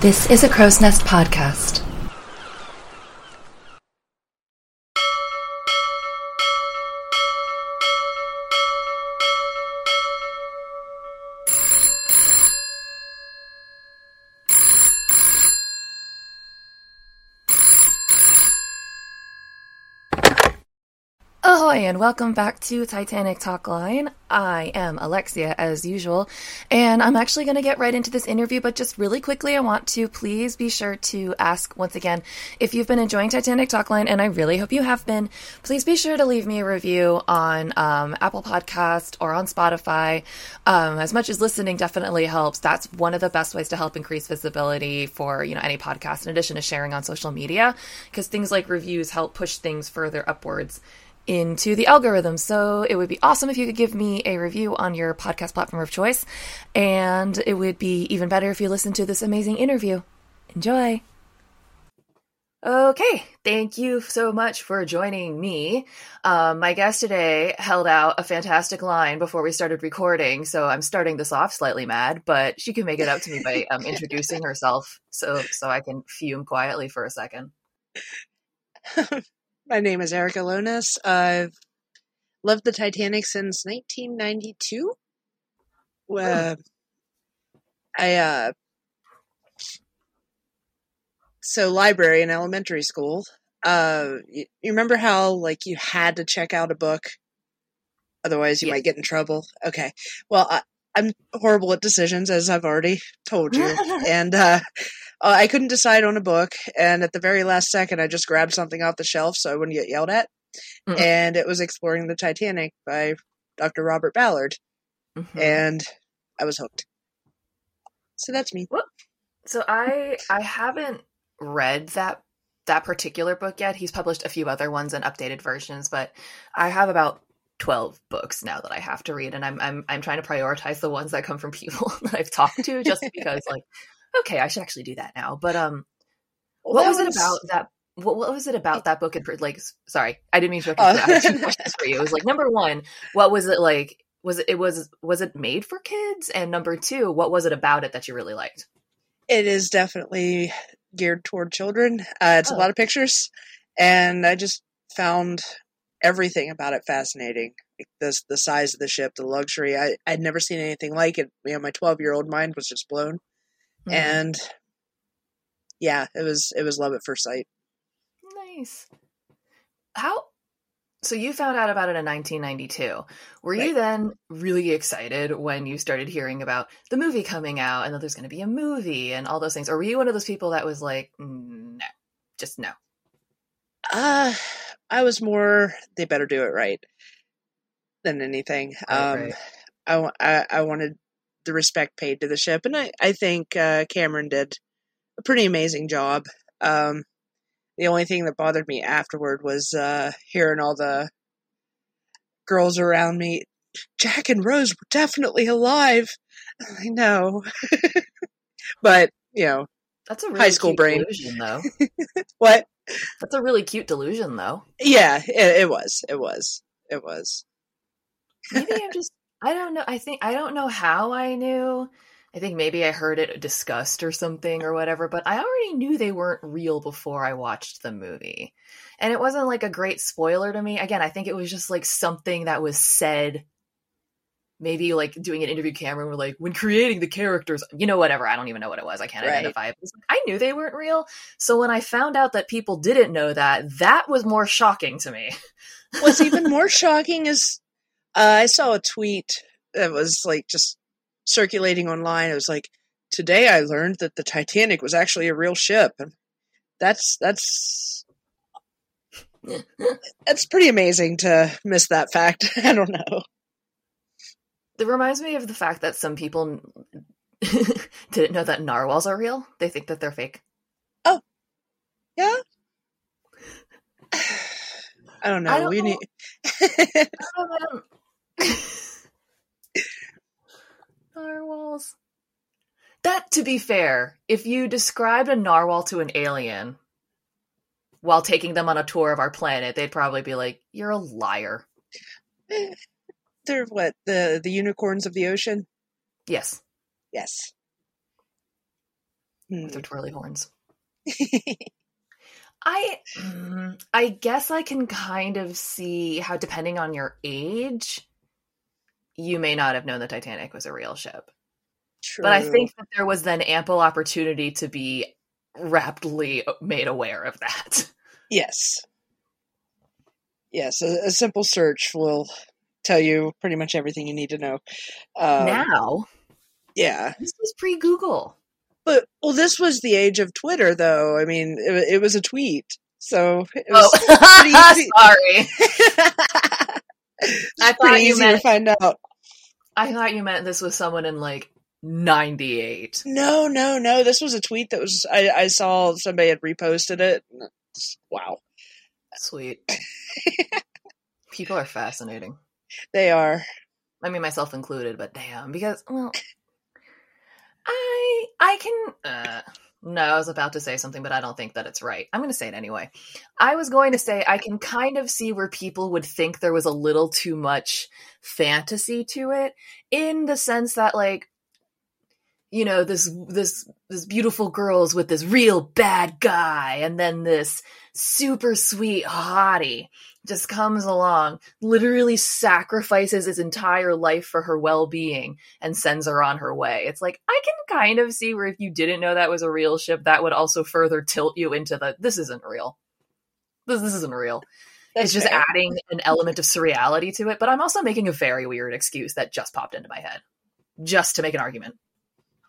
This is a Crow's Nest podcast. And welcome back to Titanic Talkline. I am Alexia as usual, and I'm actually going to get right into this interview, but just really quickly, I want to please be sure to ask once again if you've been enjoying Titanic Talkline, and I really hope you have been, please be sure to leave me a review on um, Apple Podcast or on Spotify. Um, as much as listening definitely helps, that's one of the best ways to help increase visibility for you know any podcast, in addition to sharing on social media, because things like reviews help push things further upwards into the algorithm. So it would be awesome if you could give me a review on your podcast platform of choice. And it would be even better if you listen to this amazing interview. Enjoy. Okay, thank you so much for joining me. Um, my guest today held out a fantastic line before we started recording, so I'm starting this off slightly mad, but she can make it up to me by um, introducing herself, so so I can fume quietly for a second. My name is Erica Lonas. I've loved the Titanic since 1992. Uh, I uh, so library in elementary school. Uh, you, you, remember how like you had to check out a book, otherwise you yeah. might get in trouble. Okay, well I, I'm horrible at decisions, as I've already told you, and uh, I couldn't decide on a book. And at the very last second, I just grabbed something off the shelf so I wouldn't get yelled at. Mm-hmm. And it was Exploring the Titanic by Dr. Robert Ballard, mm-hmm. and I was hooked. So that's me. So I I haven't read that that particular book yet. He's published a few other ones and updated versions, but I have about 12 books now that I have to read and I'm I'm I'm trying to prioritize the ones that come from people that I've talked to just because like okay, I should actually do that now. But um well, what was, was, it about that what, what was it about that book? And like, sorry, I didn't mean to. Uh, I had two questions for you. It was like number one, what was it like? Was it, it was was it made for kids? And number two, what was it about it that you really liked? It is definitely geared toward children. Uh, it's oh. a lot of pictures, and I just found everything about it fascinating. the the size of the ship, the luxury. I I'd never seen anything like it. You know, my twelve year old mind was just blown, mm. and yeah, it was it was love at first sight. Nice. How? So you found out about it in 1992. Were right. you then really excited when you started hearing about the movie coming out and that there's going to be a movie and all those things, or were you one of those people that was like, no, just no? Uh I was more they better do it right than anything. um, I, I, I wanted the respect paid to the ship, and I I think uh, Cameron did a pretty amazing job. Um, the only thing that bothered me afterward was uh, hearing all the girls around me. Jack and Rose were definitely alive. I know, but you know, that's a really high school brain, delusion, though. what? That's a really cute delusion, though. Yeah, it, it was. It was. It was. Maybe I'm just. I don't know. I think I don't know how I knew. I think maybe I heard it discussed or something or whatever, but I already knew they weren't real before I watched the movie. And it wasn't like a great spoiler to me. Again, I think it was just like something that was said maybe like doing an interview Cameron where like when creating the characters you know whatever i don't even know what it was i can't right. identify it i knew they weren't real so when i found out that people didn't know that that was more shocking to me what's even more shocking is uh, i saw a tweet that was like just circulating online it was like today i learned that the titanic was actually a real ship and that's that's that's pretty amazing to miss that fact i don't know it reminds me of the fact that some people didn't know that narwhals are real. They think that they're fake. Oh, yeah. I don't know. I don't we know. need narwhals. That, to be fair, if you described a narwhal to an alien while taking them on a tour of our planet, they'd probably be like, "You're a liar." They're what the the unicorns of the ocean. Yes. Yes. with their twirly horns. I mm, I guess I can kind of see how depending on your age you may not have known the Titanic was a real ship. True. But I think that there was then ample opportunity to be rapidly made aware of that. Yes. Yes, a, a simple search will tell you pretty much everything you need to know. Um, now, yeah, this was pre Google. But well, this was the age of Twitter, though. I mean, it, it was a tweet, so it was oh. sorry. I thought you meant to find out. I thought you meant this was someone in like 98. No, no, no. This was a tweet that was, I, I saw somebody had reposted it. Wow. Sweet. People are fascinating. They are. I mean, myself included, but damn, because, well, I, I can, uh, no, I was about to say something, but I don't think that it's right. I'm going to say it anyway. I was going to say I can kind of see where people would think there was a little too much fantasy to it in the sense that, like, you know this this this beautiful girls with this real bad guy and then this super sweet hottie just comes along literally sacrifices his entire life for her well-being and sends her on her way. It's like i can kind of see where if you didn't know that was a real ship that would also further tilt you into the this isn't real. This, this isn't real. That's it's just fair. adding an element of surreality to it but i'm also making a very weird excuse that just popped into my head just to make an argument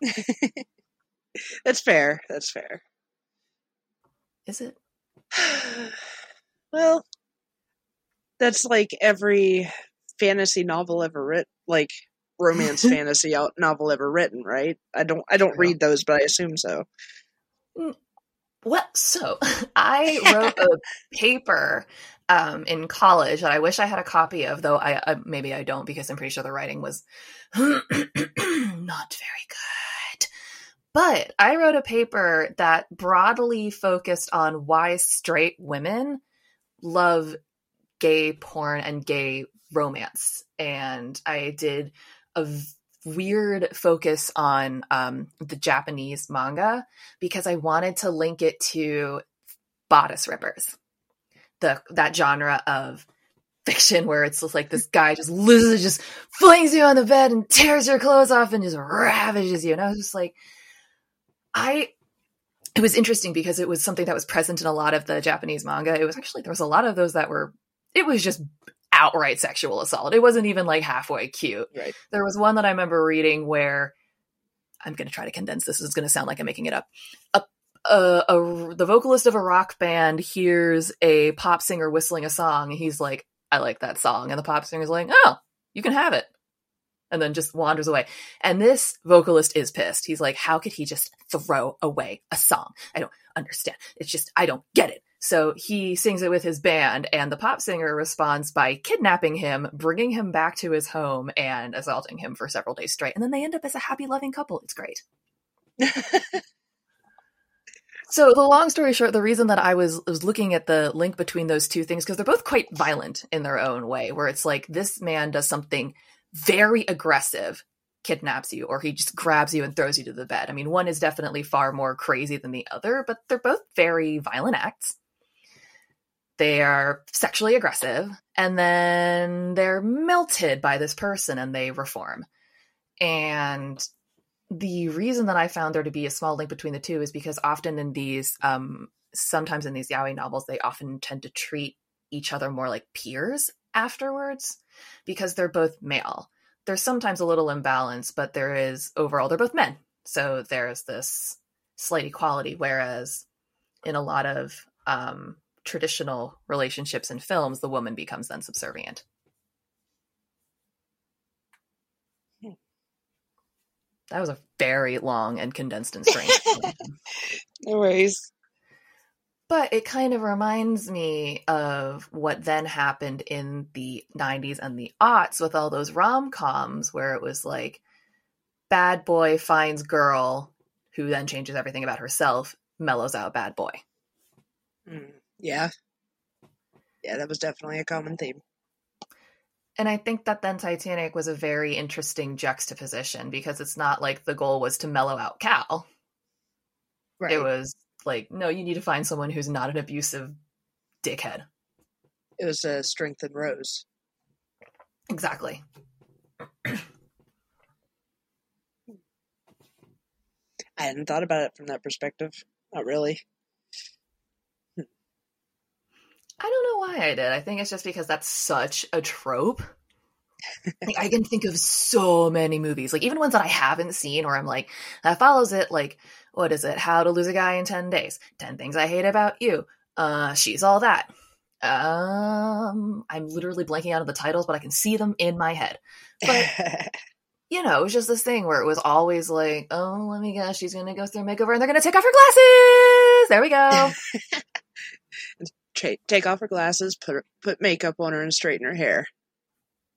That's fair. That's fair. Is it? well, that's like every fantasy novel ever written, like romance fantasy novel ever written, right? I don't I don't read those, but I assume so. Mm, well, so I wrote a paper um, in college that I wish I had a copy of, though I uh, maybe I don't because I'm pretty sure the writing was not very good. But I wrote a paper that broadly focused on why straight women love gay porn and gay romance, and I did a weird focus on um, the Japanese manga because I wanted to link it to bodice rippers the that genre of fiction where it's just like this guy just loses, just flings you on the bed and tears your clothes off and just ravages you. And I was just like, I. It was interesting because it was something that was present in a lot of the Japanese manga. It was actually there was a lot of those that were. It was just outright sexual assault. It wasn't even like halfway cute. Right. There was one that I remember reading where I'm going to try to condense this. It's going to sound like I'm making it up. A a, a, the vocalist of a rock band hears a pop singer whistling a song and he's like i like that song and the pop singer's like oh you can have it and then just wanders away. And this vocalist is pissed. He's like how could he just throw away a song? I don't understand. It's just i don't get it. So he sings it with his band and the pop singer responds by kidnapping him bringing him back to his home and assaulting him for several days straight. And then they end up as a happy loving couple. It's great. So the long story short, the reason that I was was looking at the link between those two things because they're both quite violent in their own way, where it's like this man does something very aggressive, kidnaps you, or he just grabs you and throws you to the bed. I mean, one is definitely far more crazy than the other, but they're both very violent acts. They are sexually aggressive, and then they're melted by this person and they reform. And the reason that I found there to be a small link between the two is because often in these, um, sometimes in these yaoi novels, they often tend to treat each other more like peers afterwards because they're both male. There's sometimes a little imbalance, but there is overall, they're both men. So there's this slight equality. Whereas in a lot of um, traditional relationships in films, the woman becomes then subservient. That was a very long and condensed and strange. no worries. But it kind of reminds me of what then happened in the 90s and the aughts with all those rom coms where it was like bad boy finds girl who then changes everything about herself, mellows out bad boy. Mm, yeah. Yeah, that was definitely a common theme. And I think that then Titanic was a very interesting juxtaposition because it's not like the goal was to mellow out Cal. Right. It was like, no, you need to find someone who's not an abusive dickhead. It was a uh, strength in Rose. Exactly. I hadn't thought about it from that perspective. Not really. I don't know why I did. I think it's just because that's such a trope. like I can think of so many movies, like even ones that I haven't seen, or I'm like that follows it. Like what is it? How to lose a guy in ten days? Ten things I hate about you. Uh, she's all that. Um, I'm literally blanking out of the titles, but I can see them in my head. But you know, it was just this thing where it was always like, oh, let me guess, she's gonna go through a makeover and they're gonna take off her glasses. There we go. take off her glasses, put put makeup on her, and straighten her hair,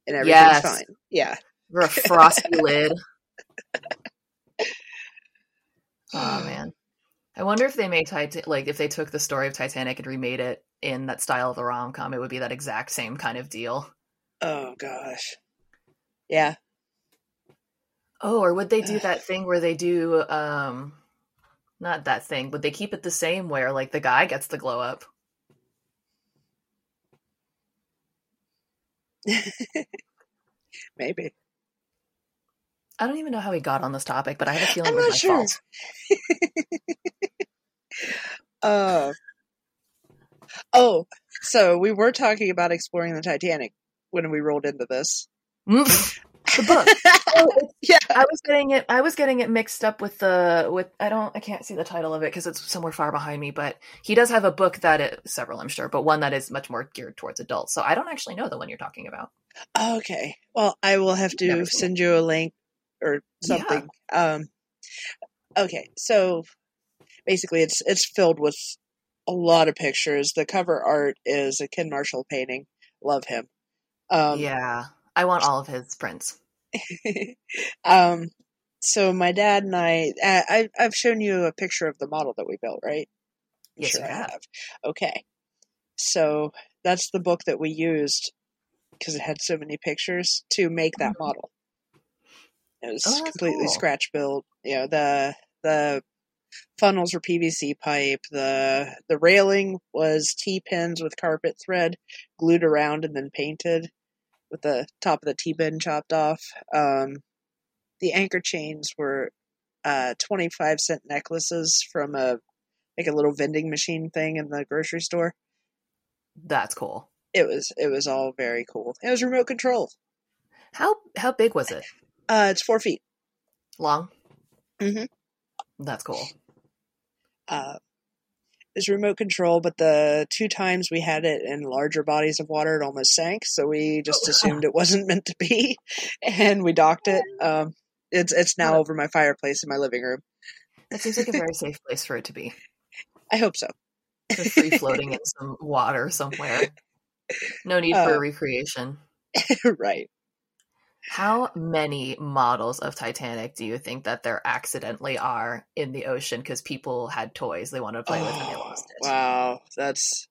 and everything's yes. fine. Yeah, or a frosty lid. Oh man, I wonder if they made Titan like if they took the story of Titanic and remade it in that style of the rom com, it would be that exact same kind of deal. Oh gosh, yeah. Oh, or would they do that thing where they do um not that thing, would they keep it the same where like the guy gets the glow up? Maybe. I don't even know how we got on this topic, but I have a feeling I'm my sure. uh, oh, so we were talking about exploring the Titanic when we rolled into this. Mm the book. oh, yeah, I was getting it. I was getting it mixed up with the with. I don't. I can't see the title of it because it's somewhere far behind me. But he does have a book that it, several, I'm sure, but one that is much more geared towards adults. So I don't actually know the one you're talking about. Okay. Well, I will have to send you a link or something. Yeah. Um. Okay. So basically, it's it's filled with a lot of pictures. The cover art is a Ken Marshall painting. Love him. Um, yeah. I want all of his prints. um, so my dad and I, I, I've shown you a picture of the model that we built, right? I'm yes, sure I have. have. Okay, so that's the book that we used because it had so many pictures to make that mm-hmm. model. It was oh, completely cool. scratch built. You know the the funnels were PVC pipe. the The railing was T pins with carpet thread glued around and then painted with the top of the T-pin chopped off. Um, the anchor chains were uh, 25 cent necklaces from a like a little vending machine thing in the grocery store. That's cool. It was it was all very cool. It was remote control. How how big was it? Uh, it's four feet long. Mm-hmm. That's cool. Uh, is remote control, but the two times we had it in larger bodies of water, it almost sank. So we just oh. assumed it wasn't meant to be, and we docked it. Um, it's it's now over my fireplace in my living room. That seems like a very safe place for it to be. I hope so. Just free floating in some water somewhere. No need for uh, recreation. right. How many models of Titanic do you think that there accidentally are in the ocean because people had toys they wanted to play oh, with and they lost it? Wow, that's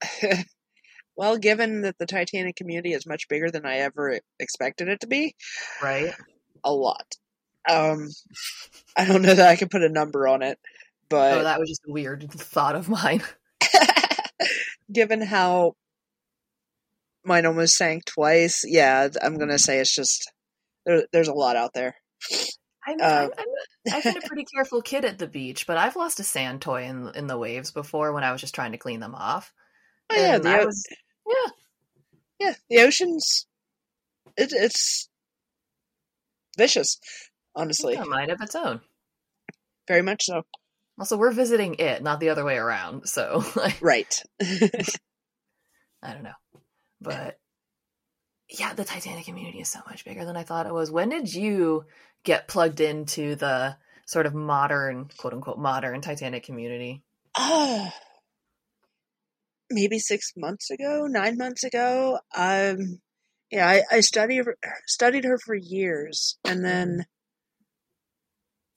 well, given that the Titanic community is much bigger than I ever expected it to be, right? A lot. Um, I don't know that I can put a number on it, but oh, that was just a weird thought of mine. given how mine almost sank twice. Yeah, I'm gonna say it's just there, there's a lot out there. I'm, uh, I'm, I've been a pretty careful kid at the beach, but I've lost a sand toy in in the waves before when I was just trying to clean them off. Oh, yeah, the, was, yeah, yeah. The ocean's it, it's vicious, honestly. It's a mind of its own. Very much so. Also, we're visiting it, not the other way around. So, right. I don't know. But yeah, the Titanic community is so much bigger than I thought it was. When did you get plugged into the sort of modern, quote unquote, modern Titanic community? Uh, maybe six months ago, nine months ago. Um, yeah, I, I studied studied her for years, and then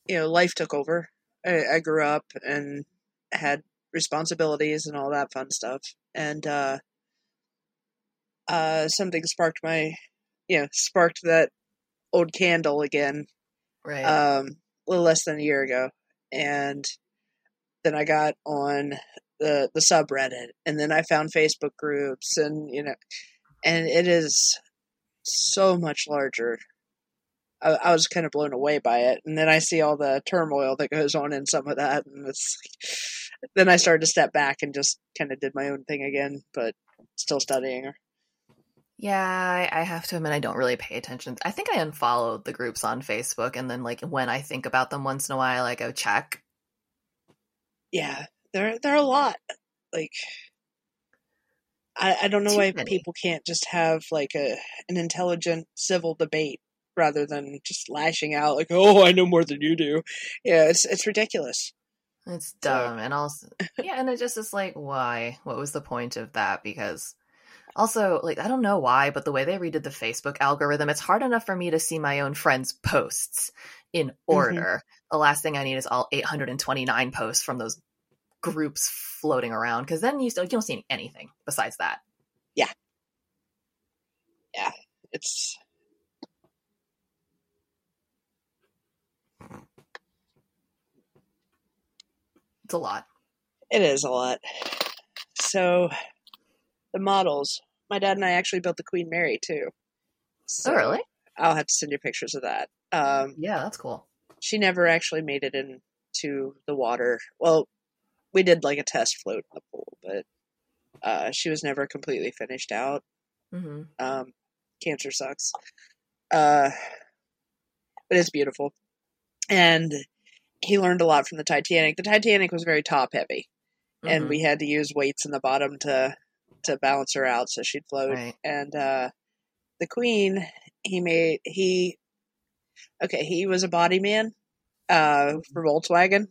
you know, life took over. I, I grew up and had responsibilities and all that fun stuff, and uh, uh, something sparked my, you know, sparked that old candle again. Right. Um, a little less than a year ago, and then I got on the the subreddit, and then I found Facebook groups, and you know, and it is so much larger. I, I was kind of blown away by it, and then I see all the turmoil that goes on in some of that, and it's. Then I started to step back and just kind of did my own thing again, but still studying her. Yeah, I, I have to admit I don't really pay attention. I think I unfollowed the groups on Facebook, and then like when I think about them once in a while, I go check. Yeah, there there are a lot. Like, I I don't know Too why many. people can't just have like a an intelligent civil debate rather than just lashing out like, "Oh, I know more than you do." Yeah, it's it's ridiculous. It's So- dumb, and also yeah, and it just is like, why? What was the point of that? Because also, like, I don't know why, but the way they redid the Facebook algorithm, it's hard enough for me to see my own friends' posts in mm-hmm. order. The last thing I need is all 829 posts from those groups floating around, because then you still you don't see anything besides that. Yeah. Yeah. It's It's a lot. it is a lot. So, the models. My dad and I actually built the Queen Mary too. So oh, really? I'll have to send you pictures of that. Um, Yeah, that's cool. she never actually made it into the water. Well, we did like a test float in the pool, but uh, she was never completely finished out. hmm Um, cancer sucks. Uh, but it's beautiful. And he learned a lot from the Titanic. The Titanic was very top heavy, and Mm-hmm. we had to use weights in the bottom to to balance her out so she'd float. Right. And uh, the Queen, he made he okay. He was a body man uh, for Volkswagen,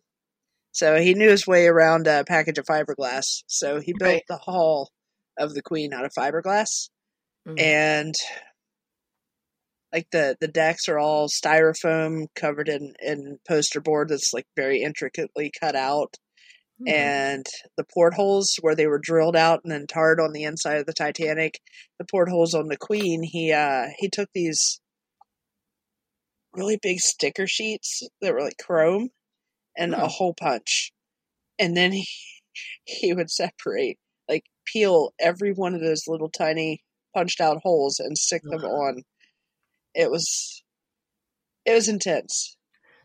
so he knew his way around a package of fiberglass. So he built Right. the hull of the Queen out of fiberglass Mhm. and like the the decks are all styrofoam covered in in poster board that's like very intricately cut out Mhm. and the portholes where they were drilled out and then tarred on the inside of the titanic the portholes on the queen he uh he took these really big sticker sheets that were like chrome and Hmm. a hole punch and then he he would separate like peel every one of those little tiny punched out holes and stick them on it was it was intense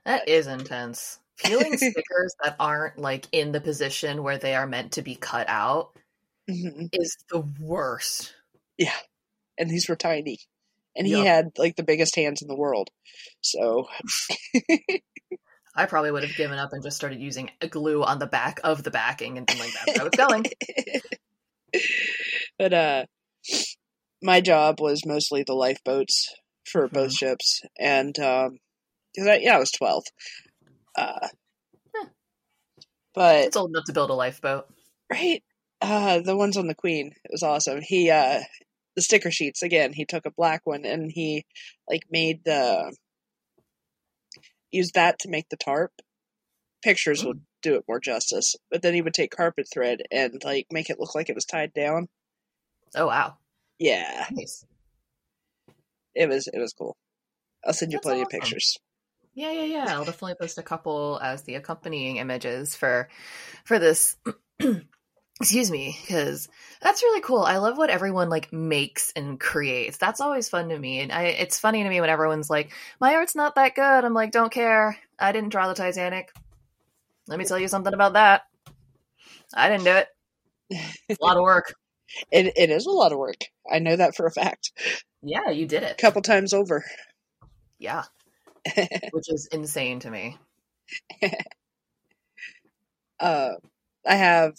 That is intense. Peeling stickers that aren't like in the position where they are meant to be cut out Mhm. is the worst. Yeah. And these were tiny and he had like the biggest hands in the world so I probably would have given up and just started using glue on the back of the backing and been like, that's how it's going. but uh my job was mostly the lifeboats for both Mhm. ships and um 'cause I, yeah i was 12 uh Huh. but It's old enough to build a lifeboat. right? Uh the ones on the queen it was awesome. He uh the sticker sheets again he took a black one and he like made the used that to make the tarp. Pictures will do it more justice but then he would take carpet thread and like make it look like it was tied down. Oh wow. yeah. Nice. it was it was cool. I'll send you That's plenty of pictures Yeah, yeah, yeah. I'll definitely post a couple as the accompanying images for for this. Excuse me, because that's really cool. I love what everyone like makes and creates. That's always fun to me, and I, it's funny to me when everyone's like, "My art's not that good." I'm like, "Don't care. I didn't draw the Titanic. Let me tell you something about that. I didn't do it. It's a lot of work. it, it is a lot of work i know that for a fact Yeah, you did it a couple times over Yeah, which is insane to me. uh, I have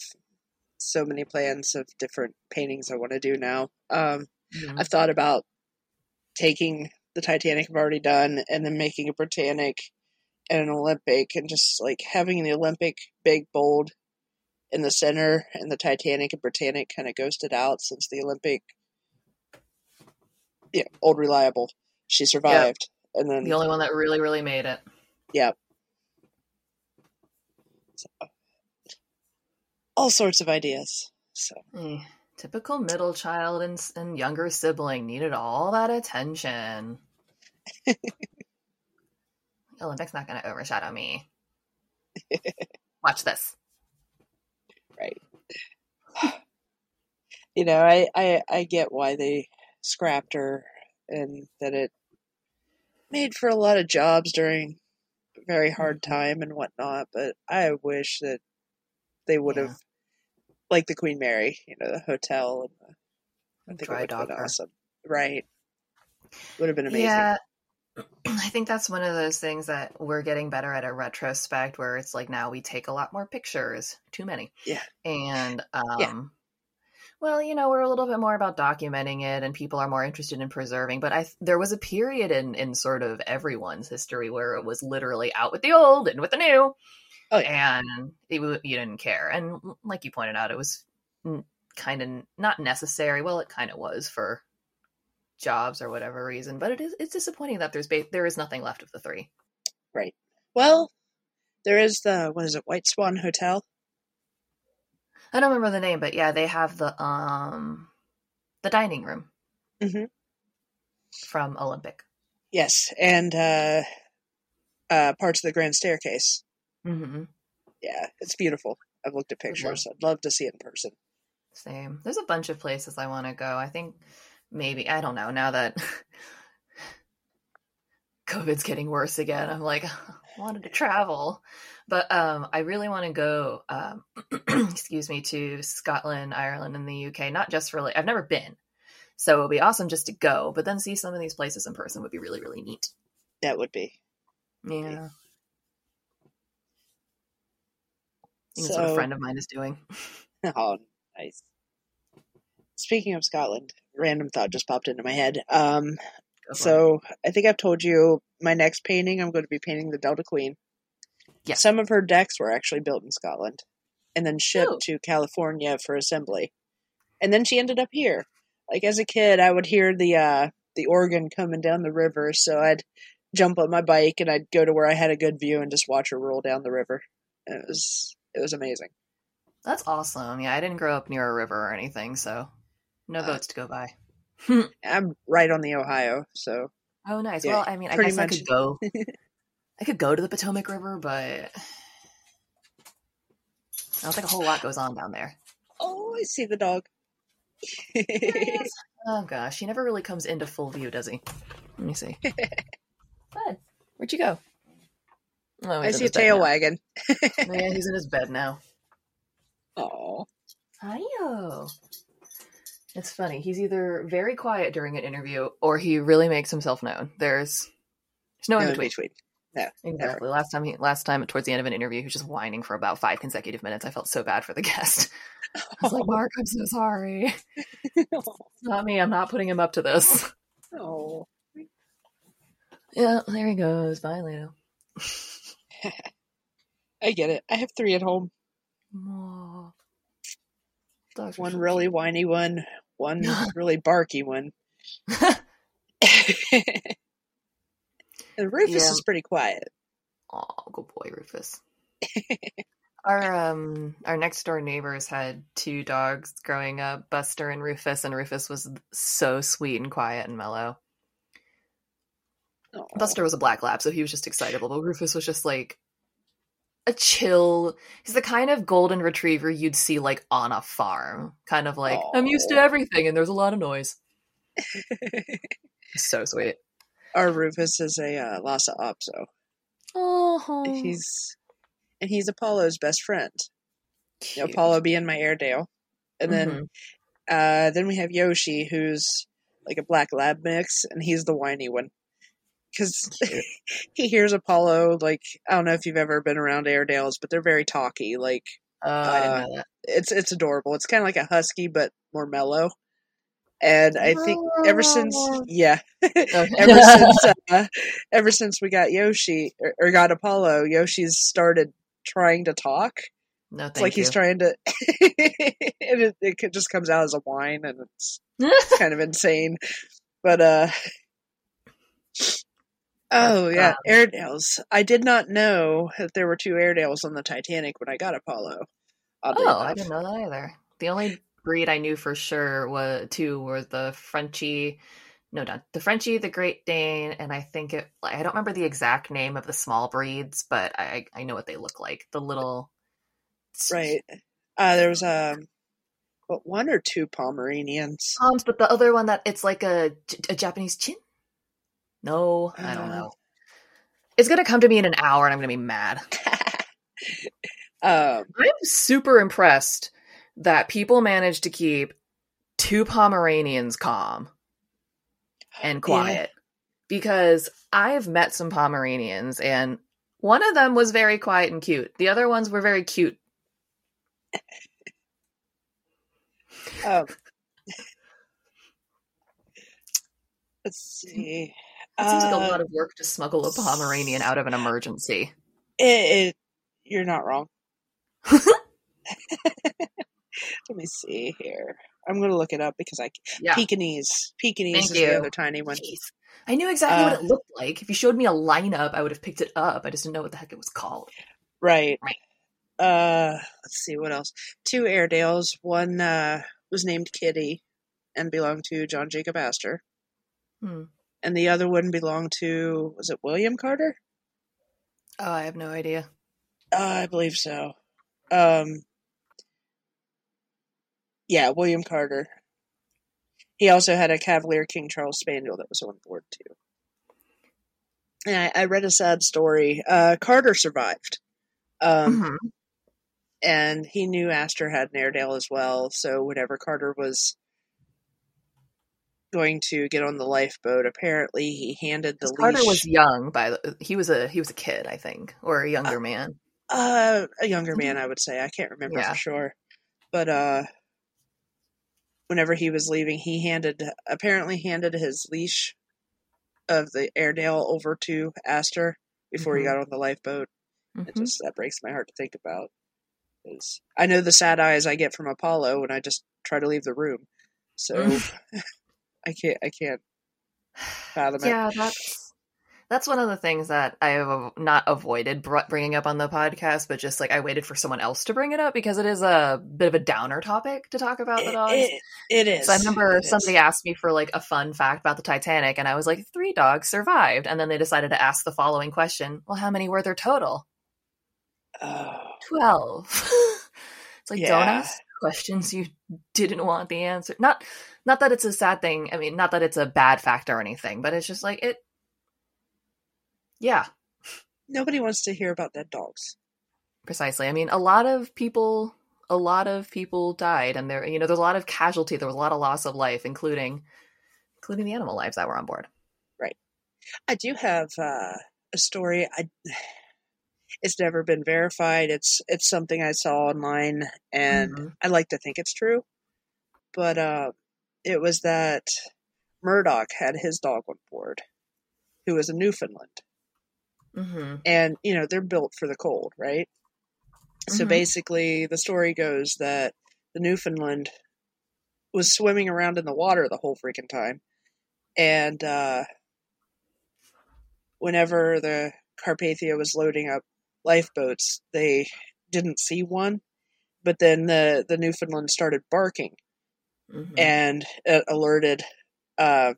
so many plans of different paintings I want to do now. Um, Mhm. I've thought about taking the Titanic I've already done and then making a Britannic and an Olympic and just like having the Olympic big bold in the center and the Titanic and Britannic kind of ghosted out since the Olympic, yeah, old reliable. She survived. And then, The only one that really, really made it. yep. So, all sorts of ideas. So, Eh, typical middle child and, and younger sibling needed all that attention. Olympics not going to overshadow me. Watch this. Right. you know, I, I I get why they scrapped her and that it made for a lot of jobs during very hard Mm-hmm. time and whatnot, but I wish that they would have Yeah. like the Queen Mary, you know, the hotel and the I think Dry it would have been awesome. Right. Would have been amazing. Yeah. I think that's one of those things that we're getting better at a retrospect where it's like now we take a lot more pictures, too many. Yeah. And um Yeah. Well, you know, we're a little bit more about documenting it and people are more interested in preserving, but I there was a period in in sort of everyone's history where it was literally out with the old and with the new. Oh, yeah. And it, you didn't care. And like you pointed out, it was kind of not necessary. Well, it kind of was for jobs or whatever reason, but it is it's disappointing that there's ba- there is nothing left of the three. Right. Well, there is the what is it, White Swan Hotel? I don't remember the name, but yeah, they have the um the dining room Mhm. from Olympic. Yes, and uh, uh, parts of the Grand Staircase. Mm-hmm. Yeah, it's beautiful. I've looked at pictures. I'd love to see it in person. Same. There's a bunch of places I want to go. I think maybe I don't know now that COVID's getting worse again. I'm like wanted to travel, but um, I really want to go. Um, excuse me to Scotland, Ireland, and the UK. Not just for like I've never been, so it would be awesome just to go. But then see some of these places in person would be really really neat. That would be. Yeah. That's what a friend of mine is doing. Oh, nice. Speaking of Scotland, random thought just popped into my head. Um, Go for it. So I think I've told you my next painting. I'm going to be painting the Delta Queen. Yeah. Some of her decks were actually built in Scotland, and then shipped Oh. to California for assembly, and then she ended up here. Like as a kid, I would hear the uh, the organ coming down the river, so I'd jump on my bike and I'd go to where I had a good view and just watch her roll down the river. And it was it was amazing. That's awesome. Yeah, I didn't grow up near a river or anything, so no Uh, boats to go by. I'm right on the Ohio, so Oh, nice. yeah, well, I mean, I guess I could go. I could go to the Potomac River, but I don't think a whole lot goes on down there. Oh, I see the dog. There he is. Oh gosh, he never really comes into full view, does he? Let me see. Bud, where'd you go? Oh, I see a tail now. wagging. Yeah, he's in his bed now. Oh, Hiyo. It's funny. He's either very quiet during an interview or he really makes himself known. There's there's no in no, between. between. No, Exactly. Last time he last time towards the end of an interview, he was just whining for about five consecutive minutes. I felt so bad for the guest. I was like, Mark, I'm so sorry. It's not me. I'm not putting him up to this. oh, Yeah, there he goes. Bye, Leno. I get it. I have three at home. Dogs One really whiny one, one really barky one. and Rufus Yeah. is pretty quiet. Oh, good boy, Rufus. our um our next door neighbors had two dogs growing up, Buster and Rufus, and Rufus was so sweet and quiet and mellow. Aw. Buster was a black lab, so he was just excitable, but Rufus was just like a chill. He's the kind of golden retriever you'd see like on a farm. Kind of like, I'm used to everything and there's a lot of noise. So sweet. Our Rufus is a uh, Lhasa Apso. Oh, He's and he's Apollo's best friend. Know, Apollo being my Airedale, and then Mhm. uh, then we have Yoshi, who's like a black lab mix, and he's the whiny one. Because he hears Apollo, like I don't know if you've ever been around Airedales, but they're very talky. Like Oh, I didn't Uh, know that. it's it's adorable. It's kind of like a husky, but more mellow. And I think ever since, Oh. yeah, ever since, uh, ever since we got Yoshi or, or got Apollo, Yoshi's started trying to talk. no, It's like you. he's trying to, and it, it just comes out as a whine, and it's, it's kind of insane. But uh, oh yeah, Um, Airedales. I did not know that there were two Airedales on the Titanic when I got Apollo. Oh, I didn't know that either. The only breed I knew for sure was two were the Frenchie, no, not the Frenchie, the Great Dane, and I think it. I don't remember the exact name of the small breeds, but I I know what they look like. The little, Right. Uh, there was a um, what one or two Pomeranians. Poms, but the other one that it's like a, a Japanese chin. No, I don't Uh. know. It's gonna come to me in an hour, and I'm gonna be mad. um, I'm super impressed that people managed to keep two Pomeranians calm and quiet because I've met some Pomeranians and one of them was very quiet and cute. The other ones were very cute. um, let's see. It seems like a Uh, lot of work to smuggle a Pomeranian out of an emergency. It, it, you're not wrong. Let me see here. I'm going to look it up because I Yeah. Pekingese. Pekingese Thank is you. the other tiny one. Jeez. I knew exactly what Uh, it looked like. If you showed me a lineup, I would have picked it up. I just didn't know what the heck it was called. Right. Right. Uh, let's see what else. Two Airedales. One uh, was named Kitty and belonged to John Jacob Astor, Hmm. And the other one belonged to was it William Carter? Oh, I have no idea. Uh, I believe so. Um, yeah, William Carter. He also had a Cavalier King Charles Spaniel that was on board too. And I, I read a sad story. Uh, Carter survived. Um, Mhm. and he knew Astor had an Airedale as well. So whenever Carter was going to get on the lifeboat, apparently he handed the Carter leash. was young by the he was a he was a kid, I think, or a younger man. uh, a younger man, I would say. I can't remember Yeah. for sure, but uh, whenever he was leaving, he handed apparently handed his leash of the Airedale over to Astor before Mhm. he got on the lifeboat. It Mhm. just that breaks my heart to think about. 'Cause I know the sad eyes I get from Apollo when I just try to leave the room. So I can't I can't fathom it. Yeah, that's that's one of the things that I have not avoided bringing up on the podcast, but just like I waited for someone else to bring it up because it is a bit of a downer topic to talk about the dogs. it, it is. So I remember It is. somebody asked me for like a fun fact about the Titanic, and I was like, three dogs survived. And then they decided to ask the following question Well, how many were there total? Oh, 12. it's like, don't ask questions you didn't want the answer. Not not that it's a sad thing. I mean, not that it's a bad fact or anything, but it's just like it Yeah, nobody wants to hear about dead dogs. precisely. I mean, a lot of people a lot of people died and there you know, there's a lot of casualty, there was a lot of loss of life, including including the animal lives that were on board. Right. I do have uh, a story. I it's never been verified. It's it's something I saw online, and Mhm. I like to think it's true. But uh, it was that Murdoch had his dog on board, who was a Newfoundland, Mhm. and you know they're built for the cold, right? So Mhm. basically, the story goes that the Newfoundland was swimming around in the water the whole freaking time, and uh, whenever the Carpathia was loading up lifeboats, they didn't see one, but then the the Newfoundland started barking Mhm. and it alerted uh,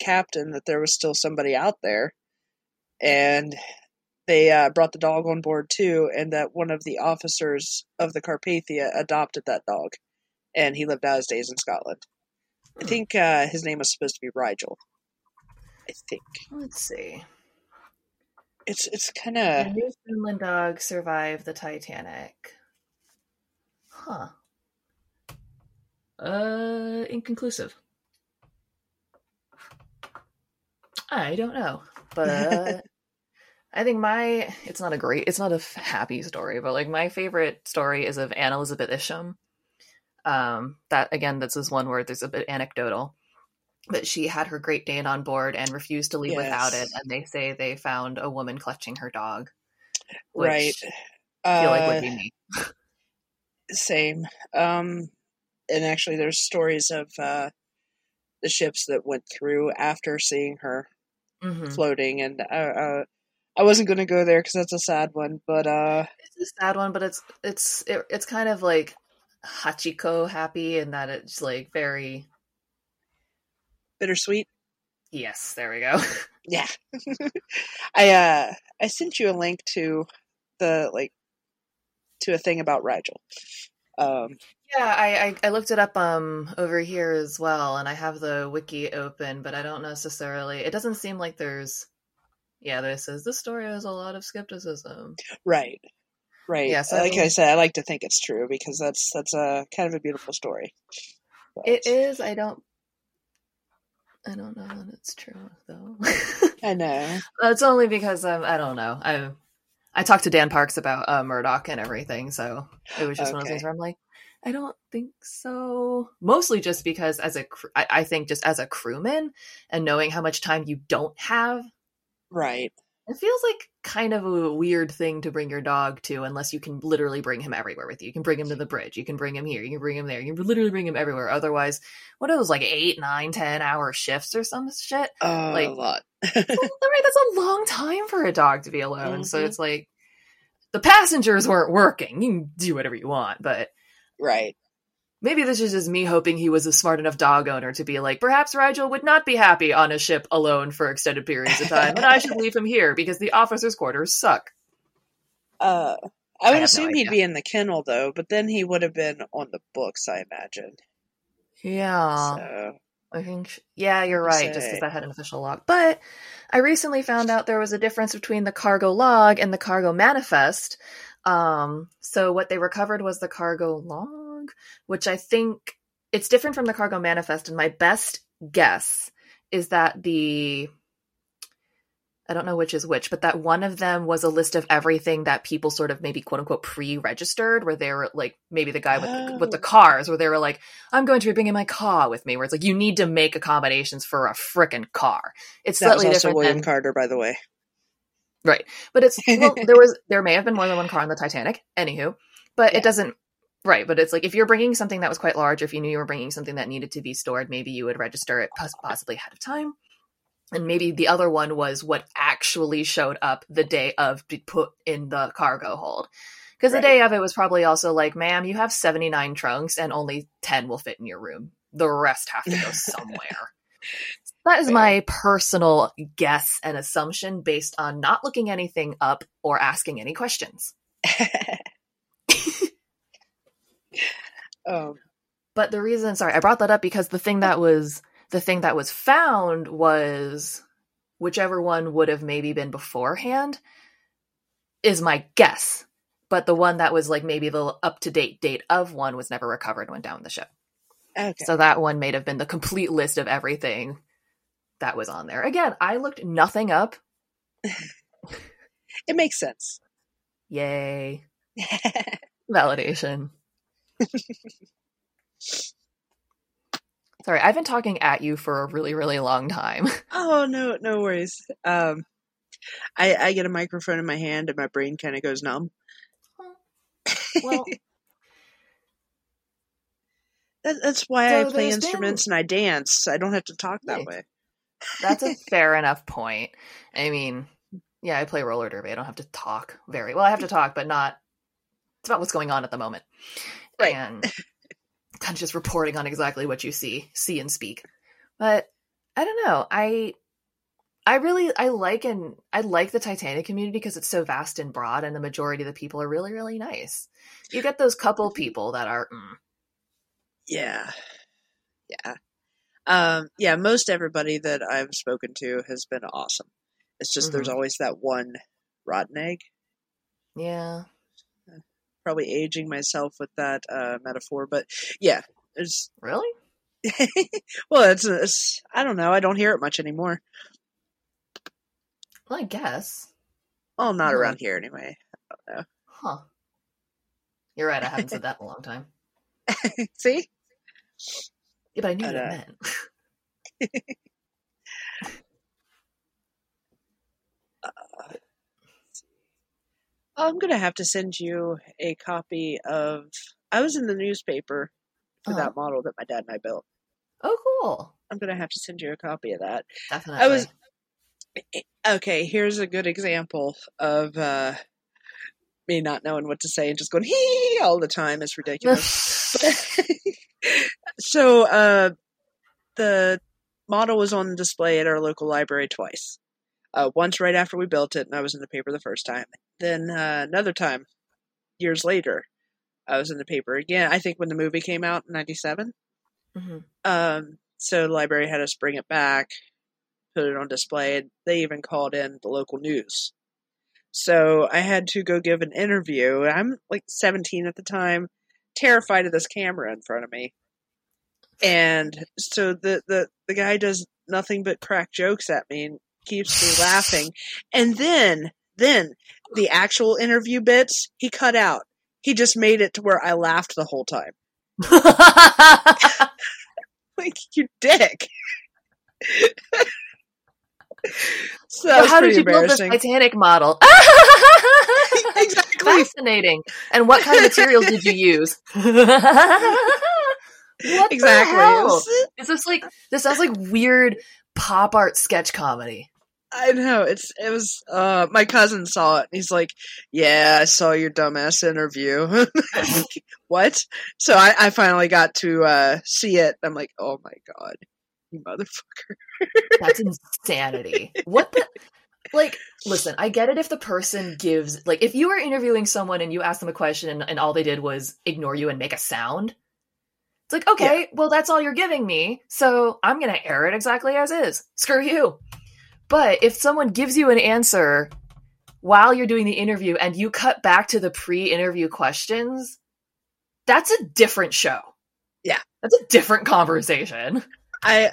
captain that there was still somebody out there, and they uh, brought the dog on board too, and that one of the officers of the Carpathia adopted that dog, and he lived out his days in Scotland. I Hmm. think uh, his name was supposed to be Rigel. I think Let's see. It's it's kind The of Newfoundland dog survived the Titanic. Huh. Uh, inconclusive. I don't know, but uh, I think my it's not a great, it's not a f- happy story, but like my favorite story is of Anne Elizabeth Isham. Um, that again, this is one where there's a bit anecdotal, but she had her Great Dane on board and refused to leave without it, and they say they found a woman clutching her dog, right. I feel like Uh, would be me. same. Um, and actually, there's stories of uh, the ships that went through after seeing her hmm floating, and uh, uh, I wasn't going to go there because that's a sad one. But uh, It's a sad one, but it's it's it, it's kind of like Hachiko happy in that it's like very bittersweet. yes, there we go. Yeah, I uh, I sent you a link to the like to a thing about Rigel. Um, yeah, I, I, I looked it up um over here as well, and I have the wiki open, but I don't necessarily. It doesn't seem like there's. Yeah, this says this story has a lot of skepticism. Right, right. Yeah, so I like mean- I said, I like to think it's true because that's that's a kind of a beautiful story. But- It is. I don't. I don't know that it's true though. I know. That's only because um, I don't know. I I talked to Dan Parks about uh, Murdoch and everything, so it was just one of those things where I'm like, I don't think so. Mostly just because as a, cr- I, I think just as a crewman and knowing how much time you don't have, Right. It feels like kind of a weird thing to bring your dog to unless you can literally bring him everywhere with you. You can bring him to the bridge, you can bring him here, you can bring him there, you can literally bring him everywhere. Otherwise, what are those like eight, nine, ten hour shifts or some shit? Uh, Like- a lot. right, that's a long time for a dog to be alone. So Mhm. it's like the passengers weren't working. You can do whatever you want, but right. Maybe this is just me hoping he was a smart enough dog owner to be like, perhaps Rigel would not be happy on a ship alone for extended periods of time, and I should leave him here because the officers' quarters suck. Uh, I I would no assume he'd be in the kennel though, but then he would have been on the books, I imagine. Yeah. so I think, sh- yeah, you're Let's right, just because I had an official log. But I recently found out there was a difference between the cargo log and the cargo manifest. Um, so what they recovered was the cargo log, which I think it's different from the cargo manifest. And my best guess is that the I don't know which is which, but that one of them was a list of everything that people sort of maybe quote unquote pre-registered, where they were like maybe the guy with the, with the Oh. cars, where they were like, "I'm going to be bringing my car with me," where it's like you need to make accommodations for a frickin' car. It's that was slightly different William than Carter, by the way. right, but it's well, there was there may have been more than one car on the Titanic, anywho, but Yeah. it doesn't. Right, but it's like if you're bringing something that was quite large, if you knew you were bringing something that needed to be stored, maybe you would register it possibly ahead of time. And maybe the other one was what actually showed up the day of be put in the cargo hold. Because Right. the day of it was probably also like, ma'am, you have 79 trunks and only 10 will fit in your room. The rest have to go somewhere. that is my personal guess and assumption based on not looking anything up or asking any questions. um, But the reason, sorry, I brought that up because the thing that was the thing that was found was whichever one would have maybe been beforehand is my guess. But the one that was like maybe the up to date date of one was never recovered and went down the ship. okay. So that one may have been the complete list of everything that was on there. Again, I looked nothing up. it makes sense. Yay. Validation. Sorry, I've been talking at you for a really, really long time. oh no, no worries. Um, I I get a microphone in my hand and my brain kind of goes numb. Well, That, that's why I play instruments and I dance. I don't have to talk that Yeah. way. that's a fair enough point. I mean, yeah, I play roller derby. I don't have to talk very well. I have to talk, but not. It's about what's going on at the moment, Right. And kind of just reporting on exactly what you see, see and speak. But I don't know. I I really I like and I like the Titanic community because it's so vast and broad, and the majority of the people are really really nice. You get those couple people that are. Mm, Yeah, yeah, um, yeah. Most everybody that I've spoken to has been awesome. It's just there's Mhm. always that one rotten egg. yeah, Probably aging myself with that uh, metaphor, but yeah, there's. really. well, it's, it's. I don't know. I don't hear it much anymore. Well, I guess. Well, not around here anyway. Huh. You're right. I haven't said that in a long time. See, Yeah, but I knew But, what it uh, meant. I'm gonna have to send you a copy of. I was in the newspaper for Uh-huh. that model that my dad and I built. Oh, cool. I'm gonna have to send you a copy of that. Definitely. I was- Okay, here's a good example of uh, me not knowing what to say and just going hee all the time. It's ridiculous. so uh, the model was on display at our local library twice. Uh, once right after we built it, and I was in the paper the first time. Then uh, another time, years later, I was in the paper again. I think when the movie came out in '97. Mm-hmm. Um, so the library had us bring it back, put it on display. And they even called in the local news. So I had to go give an interview. I'm like 17 at the time, terrified of this camera in front of me. And so the, the, the guy does nothing but crack jokes at me and keeps me laughing. And then, then the actual interview bits he cut out. He just made it to where I laughed the whole time. like you dick. so how did you build this Titanic model? exactly. Fascinating. And what kind of material did you use? What exactly. Is this like this sounds like weird pop art sketch comedy? I know it's it was. Uh, my cousin saw it. he's like, "Yeah, I saw your dumbass interview." what? So I, I finally got to uh, see it. I'm like, "Oh my god, you motherfucker!" That's insanity. What the? Like, listen, I get it if the person gives like if you were interviewing someone and you asked them a question and, and all they did was ignore you and make a sound. It's like, okay, yeah. well, that's all you're giving me, so I'm gonna air it exactly as is. Screw you. But if someone gives you an answer while you're doing the interview and you cut back to the pre-interview questions, that's a different show. Yeah. That's a different conversation. I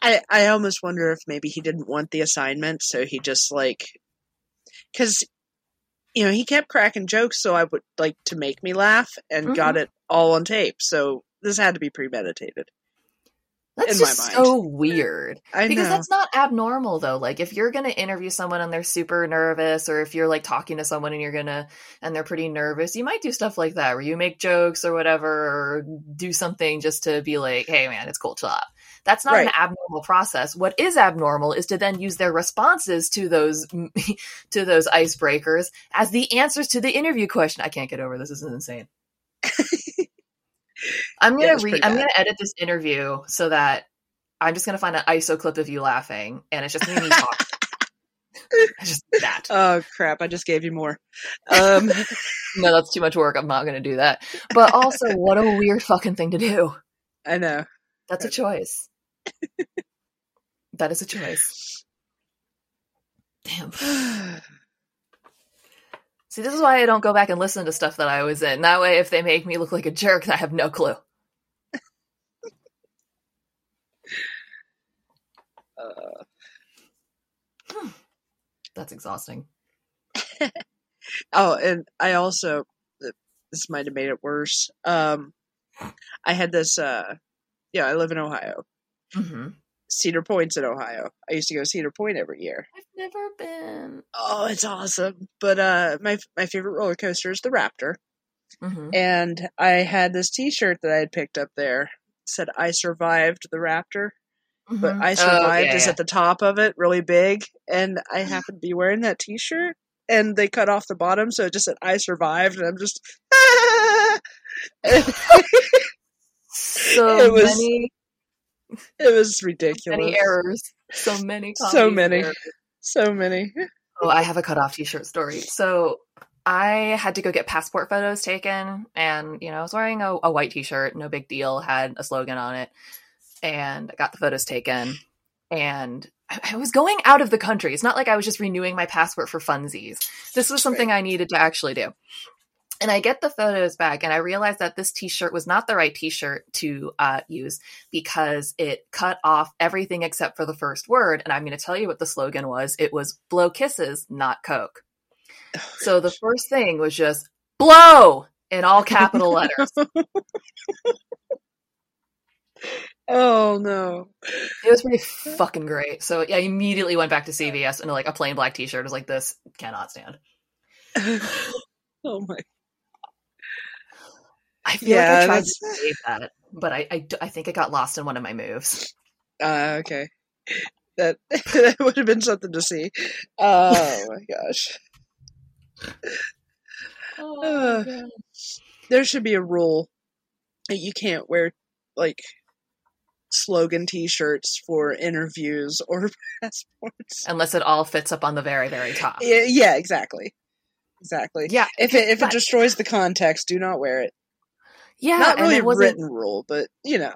I I almost wonder if maybe he didn't want the assignment, so he just like cuz you know, he kept cracking jokes so I would like to make me laugh and mm-hmm. got it all on tape. So this had to be premeditated. That's just so weird. I because know. that's not abnormal though. Like if you're gonna interview someone and they're super nervous, or if you're like talking to someone and you're gonna and they're pretty nervous, you might do stuff like that where you make jokes or whatever, or do something just to be like, "Hey, man, it's cool, chill out." That's not right. an abnormal process. What is abnormal is to then use their responses to those to those icebreakers as the answers to the interview question. I can't get over this. This is insane. I'm gonna read. I'm gonna edit this interview so that I'm just gonna find an ISO clip of you laughing, and it's just me talking. just that. Oh crap! I just gave you more. Um, no, that's too much work. I'm not gonna do that. But also, what a weird fucking thing to do. I know. That's a choice. that is a choice. Damn. See, this is why I don't go back and listen to stuff that I was in. That way, if they make me look like a jerk, I have no clue. uh. That's exhausting. oh, and I also this might have made it worse. Um, I had this. Uh, yeah, I live in Ohio. Mm-hmm. Cedar Point's in Ohio. I used to go to Cedar Point every year. I've never been. Oh, it's awesome. But uh my my favorite roller coaster is the Raptor. Mm-hmm. And I had this t-shirt that I had picked up there. It said I survived the Raptor. Mm-hmm. But I survived oh, yeah, is yeah. at the top of it, really big, and I happened to be wearing that t-shirt and they cut off the bottom so it just said I survived and I'm just so it was, many it was ridiculous. Many errors. So many. So many. So many. Oh, I have a cutoff t-shirt story. So I had to go get passport photos taken, and you know, I was wearing a, a white t-shirt, no big deal, had a slogan on it, and I got the photos taken, and I was going out of the country. It's not like I was just renewing my passport for funsies. This was something I needed to actually do. And I get the photos back, and I realize that this T-shirt was not the right T-shirt to uh, use because it cut off everything except for the first word. And I'm going to tell you what the slogan was. It was "Blow kisses, not Coke." so the first thing was just "blow" in all capital letters. oh no! It was pretty fucking great. So yeah, I immediately went back to CVS and like a plain black T-shirt. I was like, "This cannot stand." oh my I feel yeah, like I tried that's... to save that, but I, I, I think it got lost in one of my moves. Uh, okay. That that would have been something to see. Oh my gosh. Oh uh, my there should be a rule that you can't wear like slogan t-shirts for interviews or passports unless it all fits up on the very very top. Yeah, yeah exactly. exactly. Yeah, If it if but- it destroys the context, do not wear it. Yeah, not really a written rule, but you know.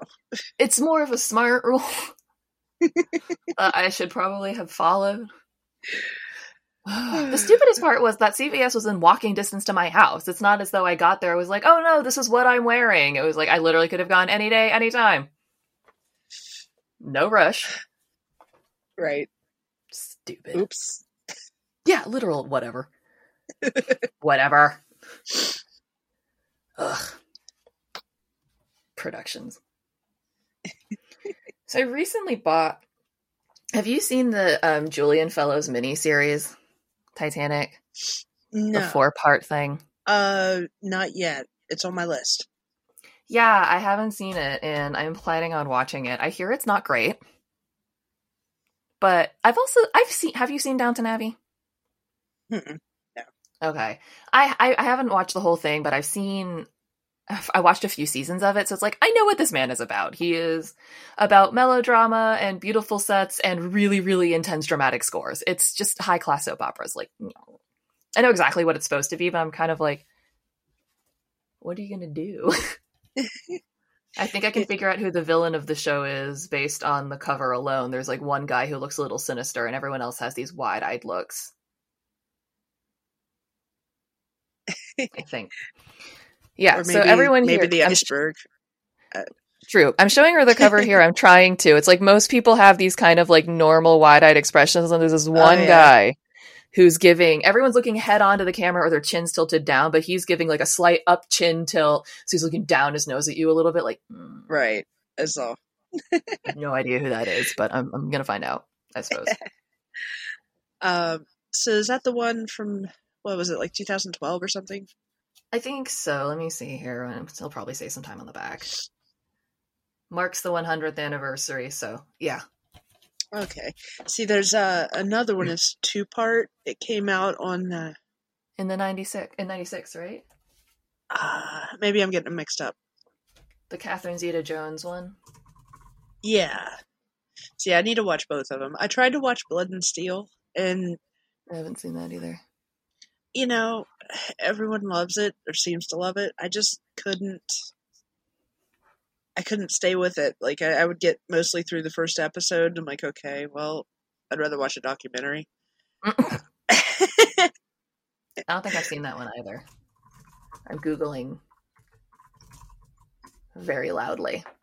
It's more of a smart rule. uh, I should probably have followed. the stupidest part was that CVS was in walking distance to my house. It's not as though I got there. I was like, oh no, this is what I'm wearing. It was like I literally could have gone any day, anytime. No rush. Right. Stupid. Oops. Yeah, literal whatever. whatever. Ugh. Productions. so I recently bought. Have you seen the um, Julian Fellowes miniseries, Titanic, No. the four-part thing? Uh not yet. It's on my list. Yeah, I haven't seen it, and I'm planning on watching it. I hear it's not great, but I've also I've seen. Have you seen Downton Abbey? Mm-mm. Okay, I, I I haven't watched the whole thing, but I've seen. I watched a few seasons of it, so it's like I know what this man is about. He is about melodrama and beautiful sets and really, really intense dramatic scores. It's just high class soap operas. Like, I know exactly what it's supposed to be, but I'm kind of like, what are you gonna do? I think I can figure out who the villain of the show is based on the cover alone. There's like one guy who looks a little sinister, and everyone else has these wide eyed looks. I think. Yeah, or maybe, so everyone maybe here. the I'm- iceberg. True. I'm showing her the cover here. I'm trying to. It's like most people have these kind of like normal wide eyed expressions, and there's this one Oh, yeah. guy who's giving everyone's looking head on to the camera or their chin's tilted down, but he's giving like a slight up chin tilt. So he's looking down his nose at you a little bit, like, mm, Right. As all. No idea who that is, but I'm, I'm going to find out, I suppose. Um so is that the one from what was it, like 2012 or something? I think so. Let me see here. He'll probably say sometime on the back. Marks the 100th anniversary, so yeah. Okay. See, there's uh, another one. It's two part. It came out on. Uh, In the 96, in 96, right? uh, maybe I'm getting them mixed up. The Catherine Zeta Jones one. Yeah. See, I need to watch both of them. I tried to watch Blood and Steel, and I haven't seen that either. You know, everyone loves it or seems to love it. I just couldn't. I couldn't stay with it. Like I, I would get mostly through the first episode. I'm like, okay, well, I'd rather watch a documentary. I don't think I've seen that one either. I'm googling very loudly.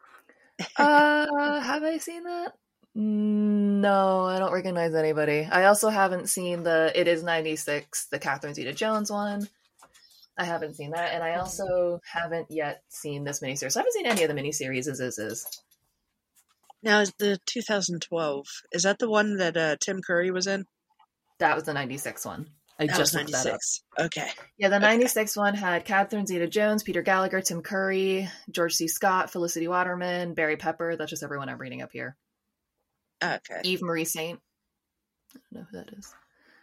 Uh, have I seen that? Mm, No, I don't recognize anybody. I also haven't seen the It Is 96, the Catherine Zeta Jones one. I haven't seen that, and I also haven't yet seen this miniseries. I haven't seen any of the miniseries as is is. now, is the 2012 is that the one that uh, Tim Curry was in? That was the 96 one. I That just looked that up. Okay. Yeah, the Okay. 96 one had Catherine Zeta Jones, Peter Gallagher, Tim Curry, George C. Scott, Felicity Waterman, Barry Pepper. That's just everyone I'm reading up here. Okay. Eve Marie Saint. I don't know who that is.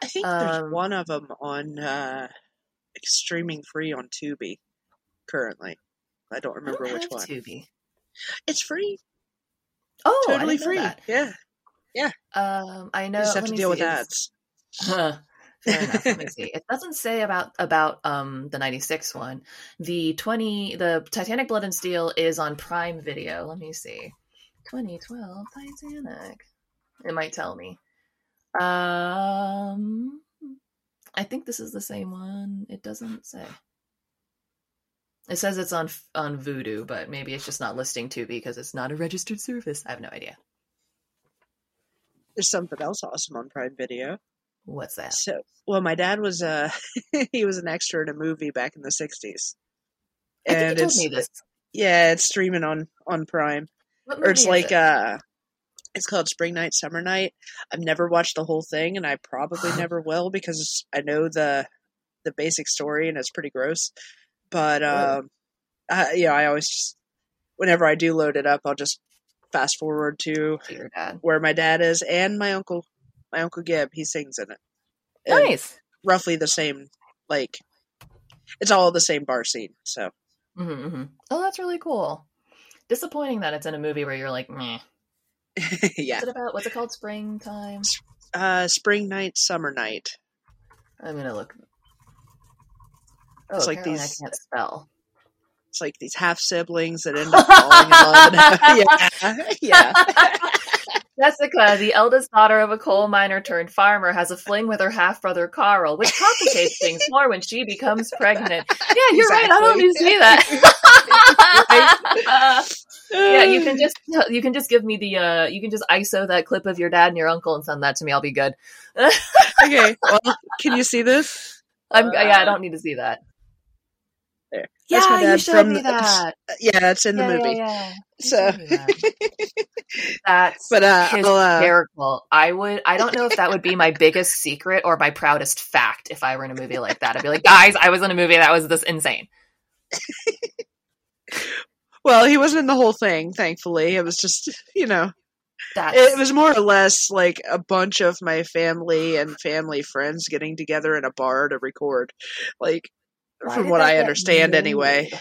I think there's Um, one of them on uh, streaming free on Tubi currently. I don't I remember don't which one. Tubi. It's free. Oh, totally I free. that. Yeah. Um, I know. You just have to deal with see, it's- ads. Huh. Fair enough. Let me see. It doesn't say about about um the 96 one. The 20 the Titanic Blood and Steel is on Prime Video. Let me see. 2012 Titanic. It might tell me. Um I think this is the same one. It doesn't say. It says it's on on Vudu, but maybe it's just not listing Tubi because it's not a registered service. I have no idea. There's something else awesome on Prime Video. What's that? So, well, my dad was uh he was an extra in a movie back in the '60s, I think you told it's me this. yeah, it's streaming on on Prime, or it's like it? uh, it's called Spring Night, Summer Night. I've never watched the whole thing, and I probably never will because I know the the basic story and it's pretty gross. But um, I, yeah, I always just whenever I do load it up, I'll just fast forward to to your dad. where my dad is and my uncle, my uncle Gib. He sings in it. And Nice. roughly the same, like it's all the same bar scene. So hmm hmm Oh, that's really cool. Disappointing that it's in a movie where you're like, meh. yeah, What's it about? What's it called? Springtime. uh, spring night, summer night. I'm gonna look. Oh, it's like these I can't spell. it's like these half siblings that end up falling in love. yeah, yeah. Jessica, the eldest daughter of a coal miner turned farmer, has a fling with her half brother Carl, which complicates things more when she becomes pregnant. Yeah, you're right. I don't need to see that. yeah, you can just you can just give me the uh you can just ISO that clip of your dad and your uncle and send that to me. I'll be good. okay. Well, can you see this? I'm yeah. I don't need to see that. Yeah, you showed from me the- that. Yeah, it's in the movie. yeah, yeah. So, that. That's but uh, I'll, uh, hysterical. I would. I don't know if that would be my biggest secret or my proudest fact if I were in a movie like that. I'd be like, guys, I was in a movie that was this insane. well, he wasn't in the whole thing. Thankfully, it was just you know, That's it was more or less like a bunch of my family and family friends getting together in a bar to record. Like, Why from what I understand, anyway.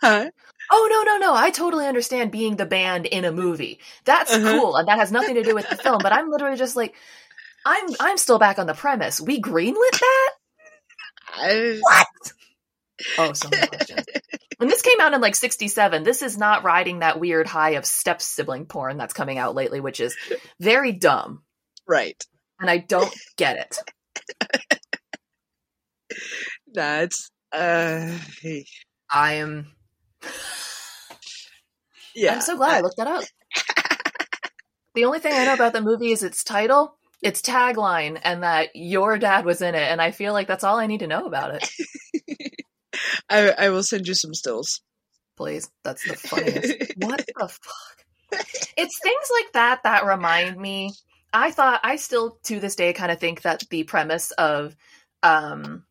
Huh? Oh no, no, no! I totally understand being the band in a movie. That's Uh-huh. cool, and that has nothing to do with the film. But I'm literally just like, I'm, I'm still back on the premise. We greenlit that. I, What? Oh, so many questions. When this came out in like '67, this is not riding that weird high of step sibling porn that's coming out lately, which is very dumb, right. and I don't get it. Nah, it's uh, hey, I am. yeah. I'm so glad I looked that up. the only thing I know about the movie is its title, its tagline, and that your dad was in it, and I feel like that's all I need to know about it. I, I will send you some stills. Please, that's the funniest. what the fuck? It's things like that that remind me. I thought I still to this day kind of think that the premise of um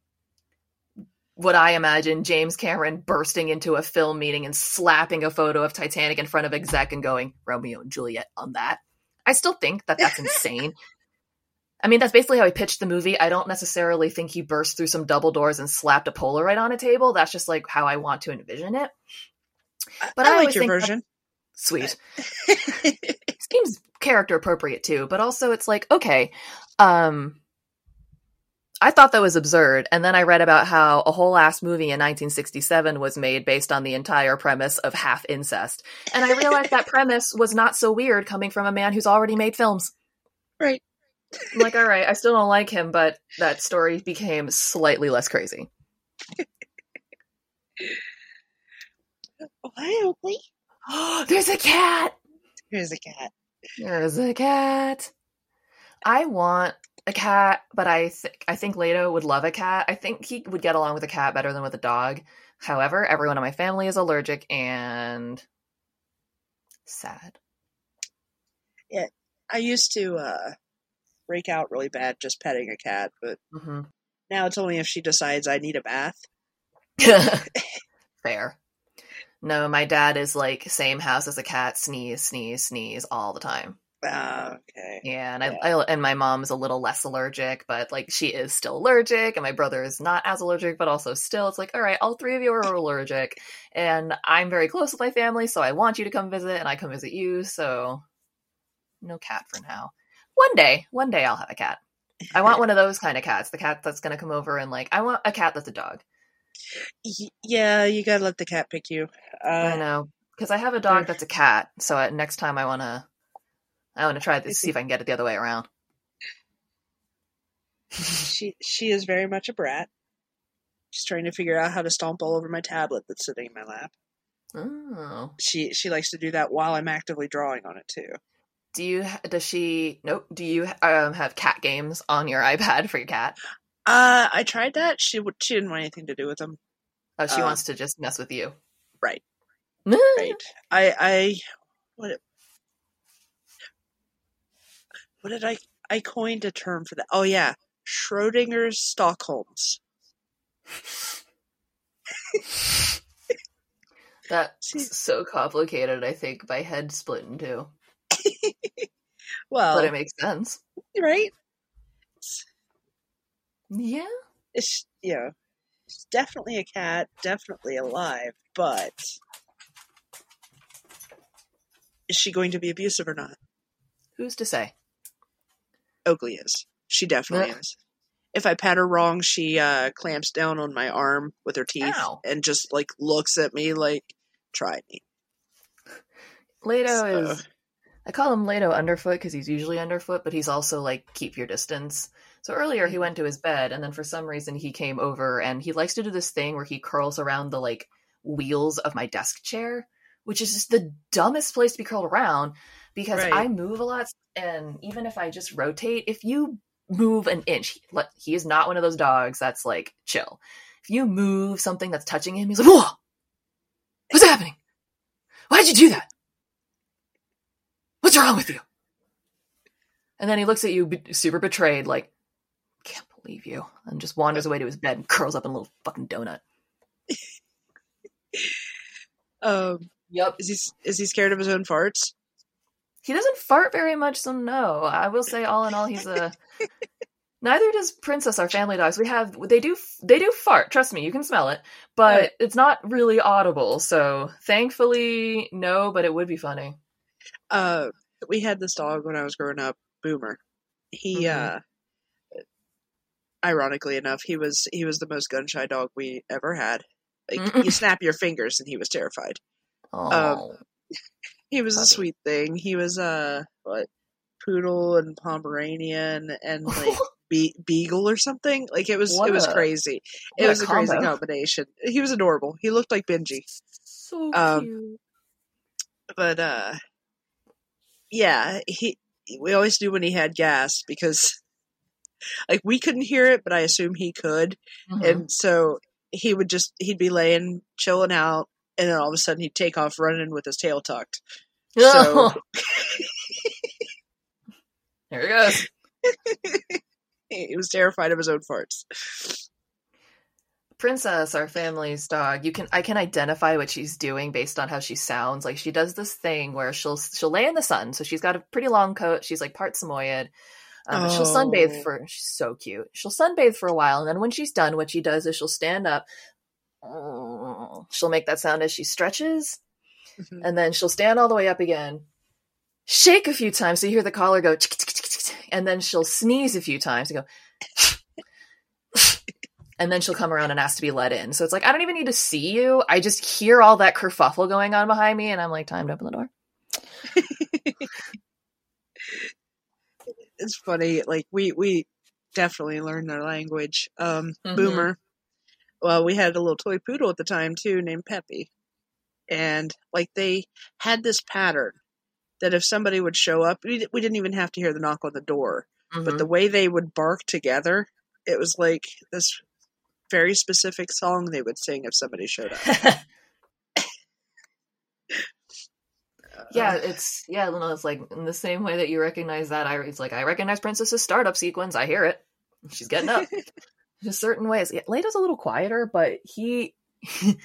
what I imagine James Cameron bursting into a film meeting and slapping a photo of Titanic in front of exec and going Romeo and Juliet on that. I still think that that's insane. I mean, that's basically how he pitched the movie. I don't necessarily think he burst through some double doors and slapped a Polaroid on a table. That's just like how I want to envision it. But I, I like your version. Sweet. It seems character appropriate too, but also it's like, okay, um I thought that was absurd, and then I read about how a whole ass movie in 1967 was made based on the entire premise of half incest. And I realized that premise was not so weird coming from a man who's already made films. right. I'm like, all right, I still don't like him, but that story became slightly less crazy. Wildly. There's a cat! There's a cat. There's a cat. I want a cat, but I think I think Leto would love a cat. I think he would get along with a cat better than with a dog. However, everyone in my family is allergic and sad. Yeah, I used to uh, break out really bad just petting a cat, but hmm now it's only if she decides I need a bath. Fair. No, my dad is like same house as a cat, sneeze, sneeze, sneeze all the time. Ah, okay. Yeah, and I, Yeah. I and my mom's a little less allergic, but like she is still allergic, and my brother is not as allergic, but also still, it's like, all right, all three of you are allergic, and I'm very close with my family, so I want you to come visit, and I come visit you, so no cat for now. One day, one day I'll have a cat. I want one of those kind of cats, the cat that's gonna come over and like, I want a cat that's a dog. Yeah, you gotta let the cat pick you. I Uh, know because I have a dog that's a cat, so next time I wanna, I wanna try this, see if I can get it the other way around. she she is very much a brat. She's trying to figure out how to stomp all over my tablet that's sitting in my lap. Oh. She she likes to do that while I'm actively drawing on it too. Do you does she nope, do you um have cat games on your iPad for your cat? Uh, I tried that. She. She didn't want anything to do with them. Oh, she Uh, wants to just mess with you. Right. right. Right. I I what what did I I coined a term for that? Oh yeah, Schrodinger's Stockholms. That's so complicated, I think, by head splitting too. Well, But it makes sense. right? Yeah. It's yeah, it's definitely a cat, definitely alive, but is she going to be abusive or not? Who's to say? Oakley is. She definitely Yeah. is. if I pat her wrong, she uh, clamps down on my arm with her teeth Ow. and just like looks at me like, "Try me." Leto So- is. I call him Leto underfoot because he's usually underfoot, but he's also like keep your distance. So earlier he went to his bed, and then for some reason he came over, and he likes to do this thing where he curls around the like wheels of my desk chair, which is just the dumbest place to be curled around because Right. I move a lot, and even if I just rotate, if you move an inch, he, he is not one of those dogs that's like chill. If you move something that's touching him, he's like, "Whoa, what's happening? Why'd you do that?" What's wrong with you? And then he looks at you be- super betrayed, like, can't believe you. And just wanders away to his bed and curls up in a little fucking donut. Um, Yep. is he is he scared of his own farts? He doesn't fart very much, so no. I will say, all in all, he's a. Neither does Princess, our family dogs. We have they do they do fart. Trust me, you can smell it, but Right. it's not really audible. So thankfully, no. But it would be funny. Uh, we had this dog when I was growing up, Boomer. He, Mhm. uh, ironically enough, he was he was the most gun shy dog we ever had. Like you snap your fingers and he was terrified. Oh, He was a sweet thing. He was a what poodle and Pomeranian and like be- beagle or something. Like it was What it was a- crazy. It was a crazy combination. He was adorable. He looked like Benji. so um, cute. but uh yeah he we always knew when he had gas because like we couldn't hear it but i assume he could Mhm. and so he would just he'd be laying chilling out and then all of a sudden he'd take off running with his tail tucked so- there he goes. he was terrified of his own farts Princess, our family's dog, you can I can identify what she's doing based on how she sounds. Like she does this thing where she'll she'll lay in the sun. So she's got a pretty long coat. She's like part Samoyed. Um, but She'll sunbathe Oh. for she's so cute. She'll sunbathe for a while, and then when she's done, what she does is she'll stand up. She'll make that sound as she stretches, Mhm. and then she'll stand all the way up again, shake a few times so you hear the collar go, and then she'll sneeze a few times and go, and then she'll come around and ask to be let in. So it's like I don't even need to see you. I just hear all that kerfuffle going on behind me, and I'm like, time to open the door. it's funny like we we definitely learned their language um Mhm. boomer well we had a little toy poodle at the time too named peppy and like they had this pattern that if somebody would show up we, we didn't even have to hear the knock on the door but Mhm. the way they would bark together it was like this very specific song they would sing if somebody showed up yeah, Uh, it's yeah, no, it's like in the same way that you recognize that. I it's like I recognize Princess's startup sequence. I hear it. She's getting up. There's certain ways. Yeah, Leto's a little quieter, but he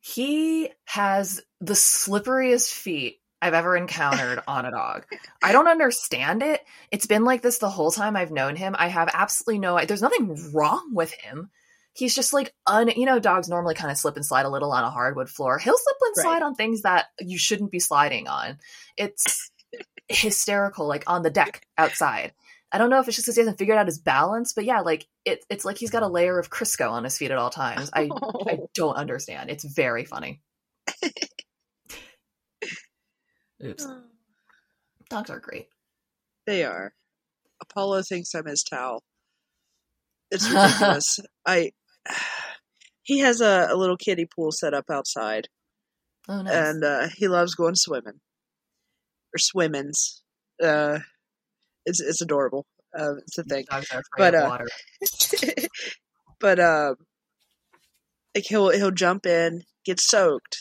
he has the slipperiest feet I've ever encountered on a dog. I don't understand it. It's been like this the whole time I've known him. I have absolutely no. There's nothing wrong with him. He's just like un. You know, dogs normally kind of slip and slide a little on a hardwood floor. He'll slip and Right. slide on things that you shouldn't be sliding on. It's hysterical, like on the deck outside. I don't know if it's just because he hasn't figured out his balance, but yeah, like it, it's like he's got a layer of Crisco on his feet at all times. I I don't understand. It's very funny. Oops. Dogs are great. They are. Apollo thinks I'm his towel. It's ridiculous. I. He has a, a little kiddie pool set up outside, Oh, nice. and uh, he loves going swimming or swimmins. Uh, it's it's adorable. Uh, it's a thing, afraid but, uh, but um, like he'll he'll jump in, get soaked,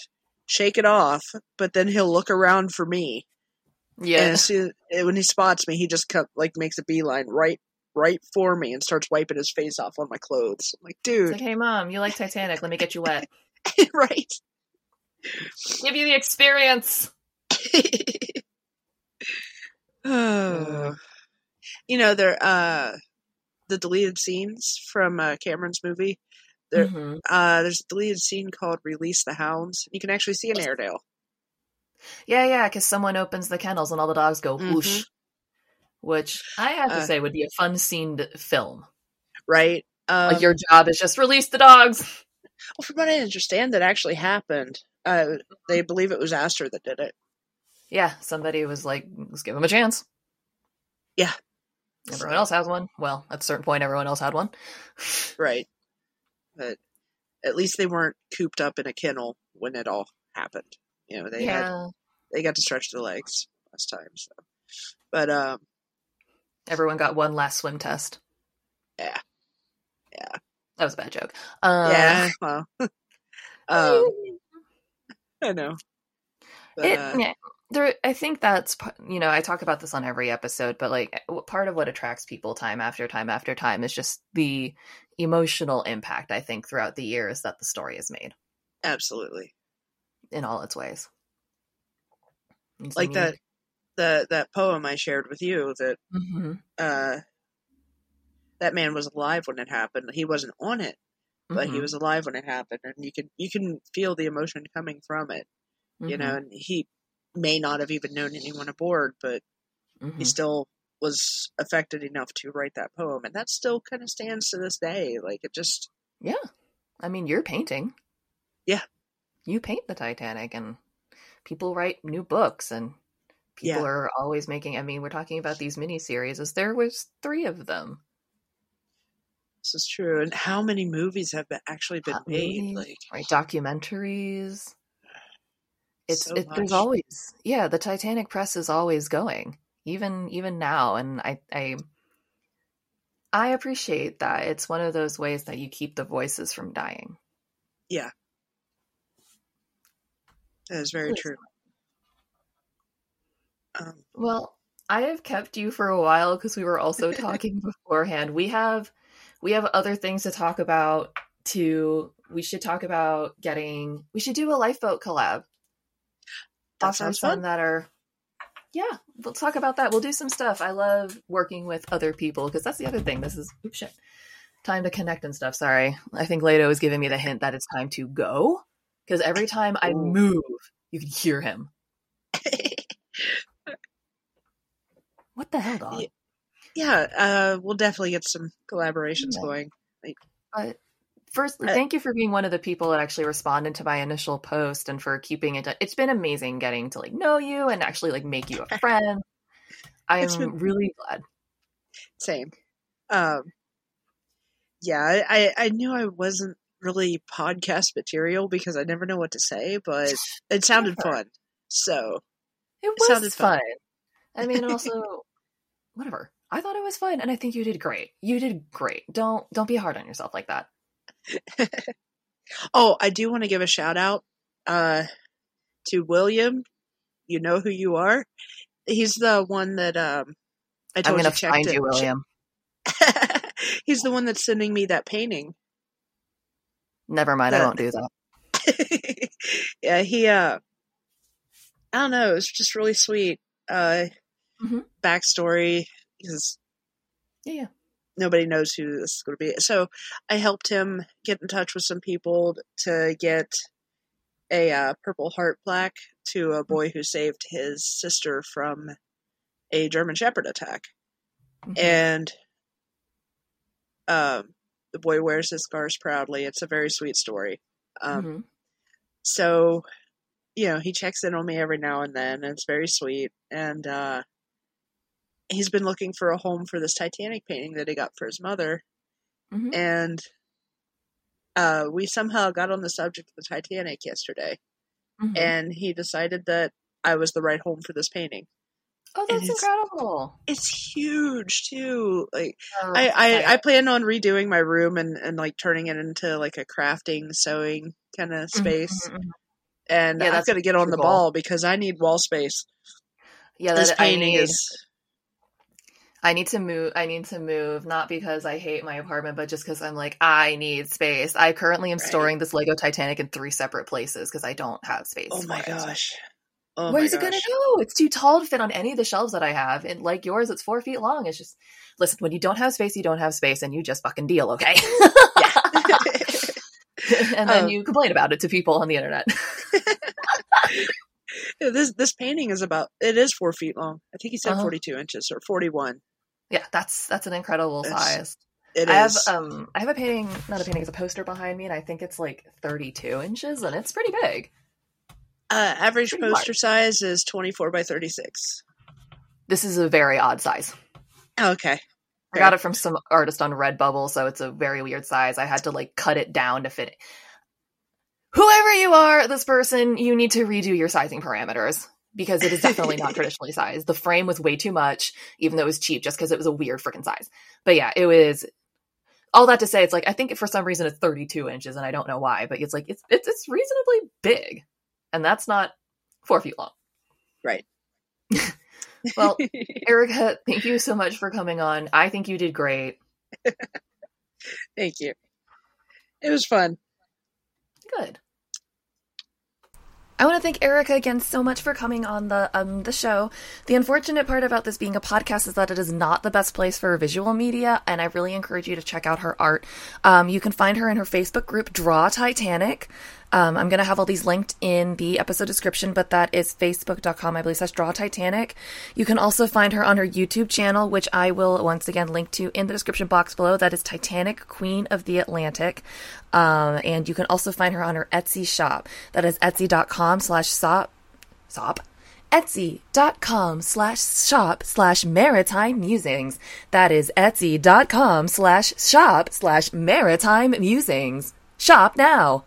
shake it off, but then he'll look around for me, and Yeah. as soon, when he spots me, he just come, like makes a beeline right right for me and starts wiping his face off on my clothes. I'm like, It's dude, like, hey, mom, you like Titanic? Let me get you wet. right? Give you the experience. oh. You know, there uh the deleted scenes from uh, Cameron's movie. There, Mhm. uh, there's a deleted scene called "Release the Hounds." You can actually see an Airedale. Yeah, yeah, because someone opens the kennels and all the dogs go Mhm. whoosh. Which I have to Uh, say would be a fun scene to film. right? Um, like your job is just release the dogs. Well, from what I understand, that actually happened. Uh, they believe it was Astor that did it. Yeah, somebody was like, "Let's give him a chance." Yeah, everyone so. else has one. Well, at a certain point, everyone else had one. right, but at least they weren't cooped up in a kennel when it all happened. You know, they yeah. had they got to stretch their legs last time. So, but um, everyone got one last swim test. Yeah, yeah, that was a bad joke. Um, yeah, well, um, I know. But, it, uh, yeah, there. I think that's you know I talk about this on every episode, but like part of what attracts people time after time after time is just the emotional impact. I think throughout the years that the story has made. Absolutely. In all its ways. It's like that the that poem I shared with you that mm-hmm. uh that man was alive when it happened. He wasn't on it, but mm-hmm. he was alive when it happened, and you can you can feel the emotion coming from it. You know, mm-hmm. and he may not have even known anyone aboard, but he mm-hmm. still was affected enough to write that poem, and that still kind of stands to this day. Like it just, yeah. I mean, you're painting. Yeah, you paint the Titanic, and people write new books, and people yeah. are always making. I mean, we're talking about these mini series. There was three of them. This is true. And how many movies have been, actually been Hot made? Movies, like right, documentaries. It's so it, there's always yeah. The Titanic press is always going, even even now, and I I I appreciate that. It's one of those ways that you keep the voices from dying. Yeah, that is very true. Um, well, I have kept you for a while because we were also talking beforehand. We have we have other things to talk about too. We should talk about getting we should do a lifeboat collab. That awesome fun. that are yeah, we'll talk about that. We'll do some stuff. I love working with other people because that's the other thing. This is oops shit. Time to connect and stuff. Sorry. I think Leto is giving me the hint that it's time to go. Because every time I move, you can hear him. what the hell, dog? yeah, uh, we'll definitely get some collaborations yeah. going. Like, but first, uh, thank you for being one of the people that actually responded to my initial post and for keeping it. It's been amazing getting to like know you and actually like make you a friend. I am been, really glad. Same. Um, yeah, I, I knew I wasn't really podcast material because I never know what to say, but it sounded fun. So it was it sounded fun. fun. I mean, also, whatever. I thought it was fun, and I think you did great. You did great. Don't don't be hard on yourself like that. oh, I do want to give a shout out uh, to William. You know who you are. He's the one that um, I told I'm gonna you find you, William. He's the one that's sending me that painting. Never mind, I won't do that. yeah, he uh I don't know, it's just really sweet. Uh mm-hmm. backstory because yeah, yeah, nobody knows who this is going to be. So I helped him get in touch with some people to get a uh, Purple Heart plaque to a boy who saved his sister from a German Shepherd attack, mm-hmm. and um, the boy wears his scars proudly. It's a very sweet story. Um, mm-hmm. So, you know, he checks in on me every now and then. And it's very sweet, and uh, he's been looking for a home for this Titanic painting that he got for his mother, mm-hmm. and uh, we somehow got on the subject of the Titanic yesterday, mm-hmm. and he decided that I was the right home for this painting. Oh, that's it's, incredible! It's huge too. Like oh, I, I, I, plan on redoing my room and and like turning it into like a crafting, sewing kind of mm-hmm, space. Mm-hmm, mm-hmm. And yeah, I'm gonna get on the ball because I need wall space. Yeah, this painting is I need to move. I need to move, not because I hate my apartment, but just because I'm like, I need space. I currently am right. storing this Lego Titanic in three separate places because I don't have space. Oh my gosh. Oh Where's it gonna go? It's too tall to fit on any of the shelves that I have. And like yours, it's four feet long. It's just listen, when you don't have space, you don't have space and you just fucking deal, okay? and then um, you complain about it to people on the internet. this this painting is about it is four feet long. I think he said uh-huh. forty two inches or forty one. Yeah, that's that's an incredible it's, size. It I is. have um I have a painting, not a painting, it's a poster behind me, and I think it's like 32 inches, and it's pretty big. uh, average pretty poster size is 24 by 36. This is a very odd size. Okay. I got it from some artist on Redbubble, so it's a very weird size. I had to like cut it down to fit it. Whoever you are, this person, you need to redo your sizing parameters because it is definitely not traditionally sized. The frame was way too much, even though it was cheap, just because it was a weird freaking size. But yeah, it was. All that to say, it's like I think for some reason it's 32 inches, and I don't know why, but it's like it's it's, it's reasonably big, and that's not four feet long. Right. Well, Erica, thank you so much for coming on. I think you did great. Thank you. It was fun. Good. I want to thank Erica again so much for coming on the um the show. The unfortunate part about this being a podcast is that it is not the best place for visual media, and I really encourage you to check out her art. Um, you can find her in her Facebook group Draw Titanic. Um, I'm going to have all these linked in the episode description, but that is facebook.com, I believe, slash Draw Titanic. You can also find her on her YouTube channel, which I will once again link to in the description box below. That is Titanic Queen of the Atlantic. Um, and you can also find her on her Etsy shop. That is etsy.com slash sop. Sop? Etsy.com slash shop slash maritime musings. That is etsy.com slash shop slash maritime musings. Shop now.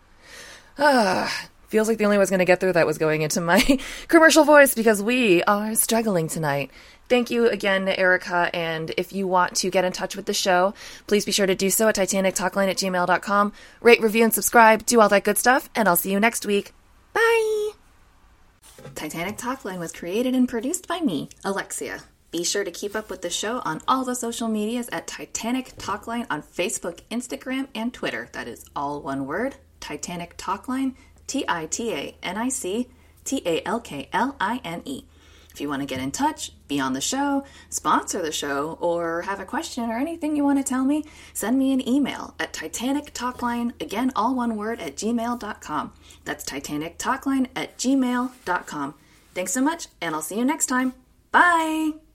Feels like the only way I was going to get through that was going into my commercial voice because we are struggling tonight. Thank you again, Erica. And if you want to get in touch with the show, please be sure to do so at titanictalkline at gmail.com. Rate, review, and subscribe. Do all that good stuff. And I'll see you next week. Bye. Titanic Talkline was created and produced by me, Alexia. Be sure to keep up with the show on all the social medias at Titanic Talkline on Facebook, Instagram, and Twitter. That is all one word Titanic Talkline, T I T A N I C T A L K L I N E. If you want to get in touch, be on the show, sponsor the show, or have a question or anything you want to tell me, send me an email at Titanic Talkline, again, all one word, at gmail.com. That's Titanic Talkline at gmail.com. Thanks so much, and I'll see you next time. Bye!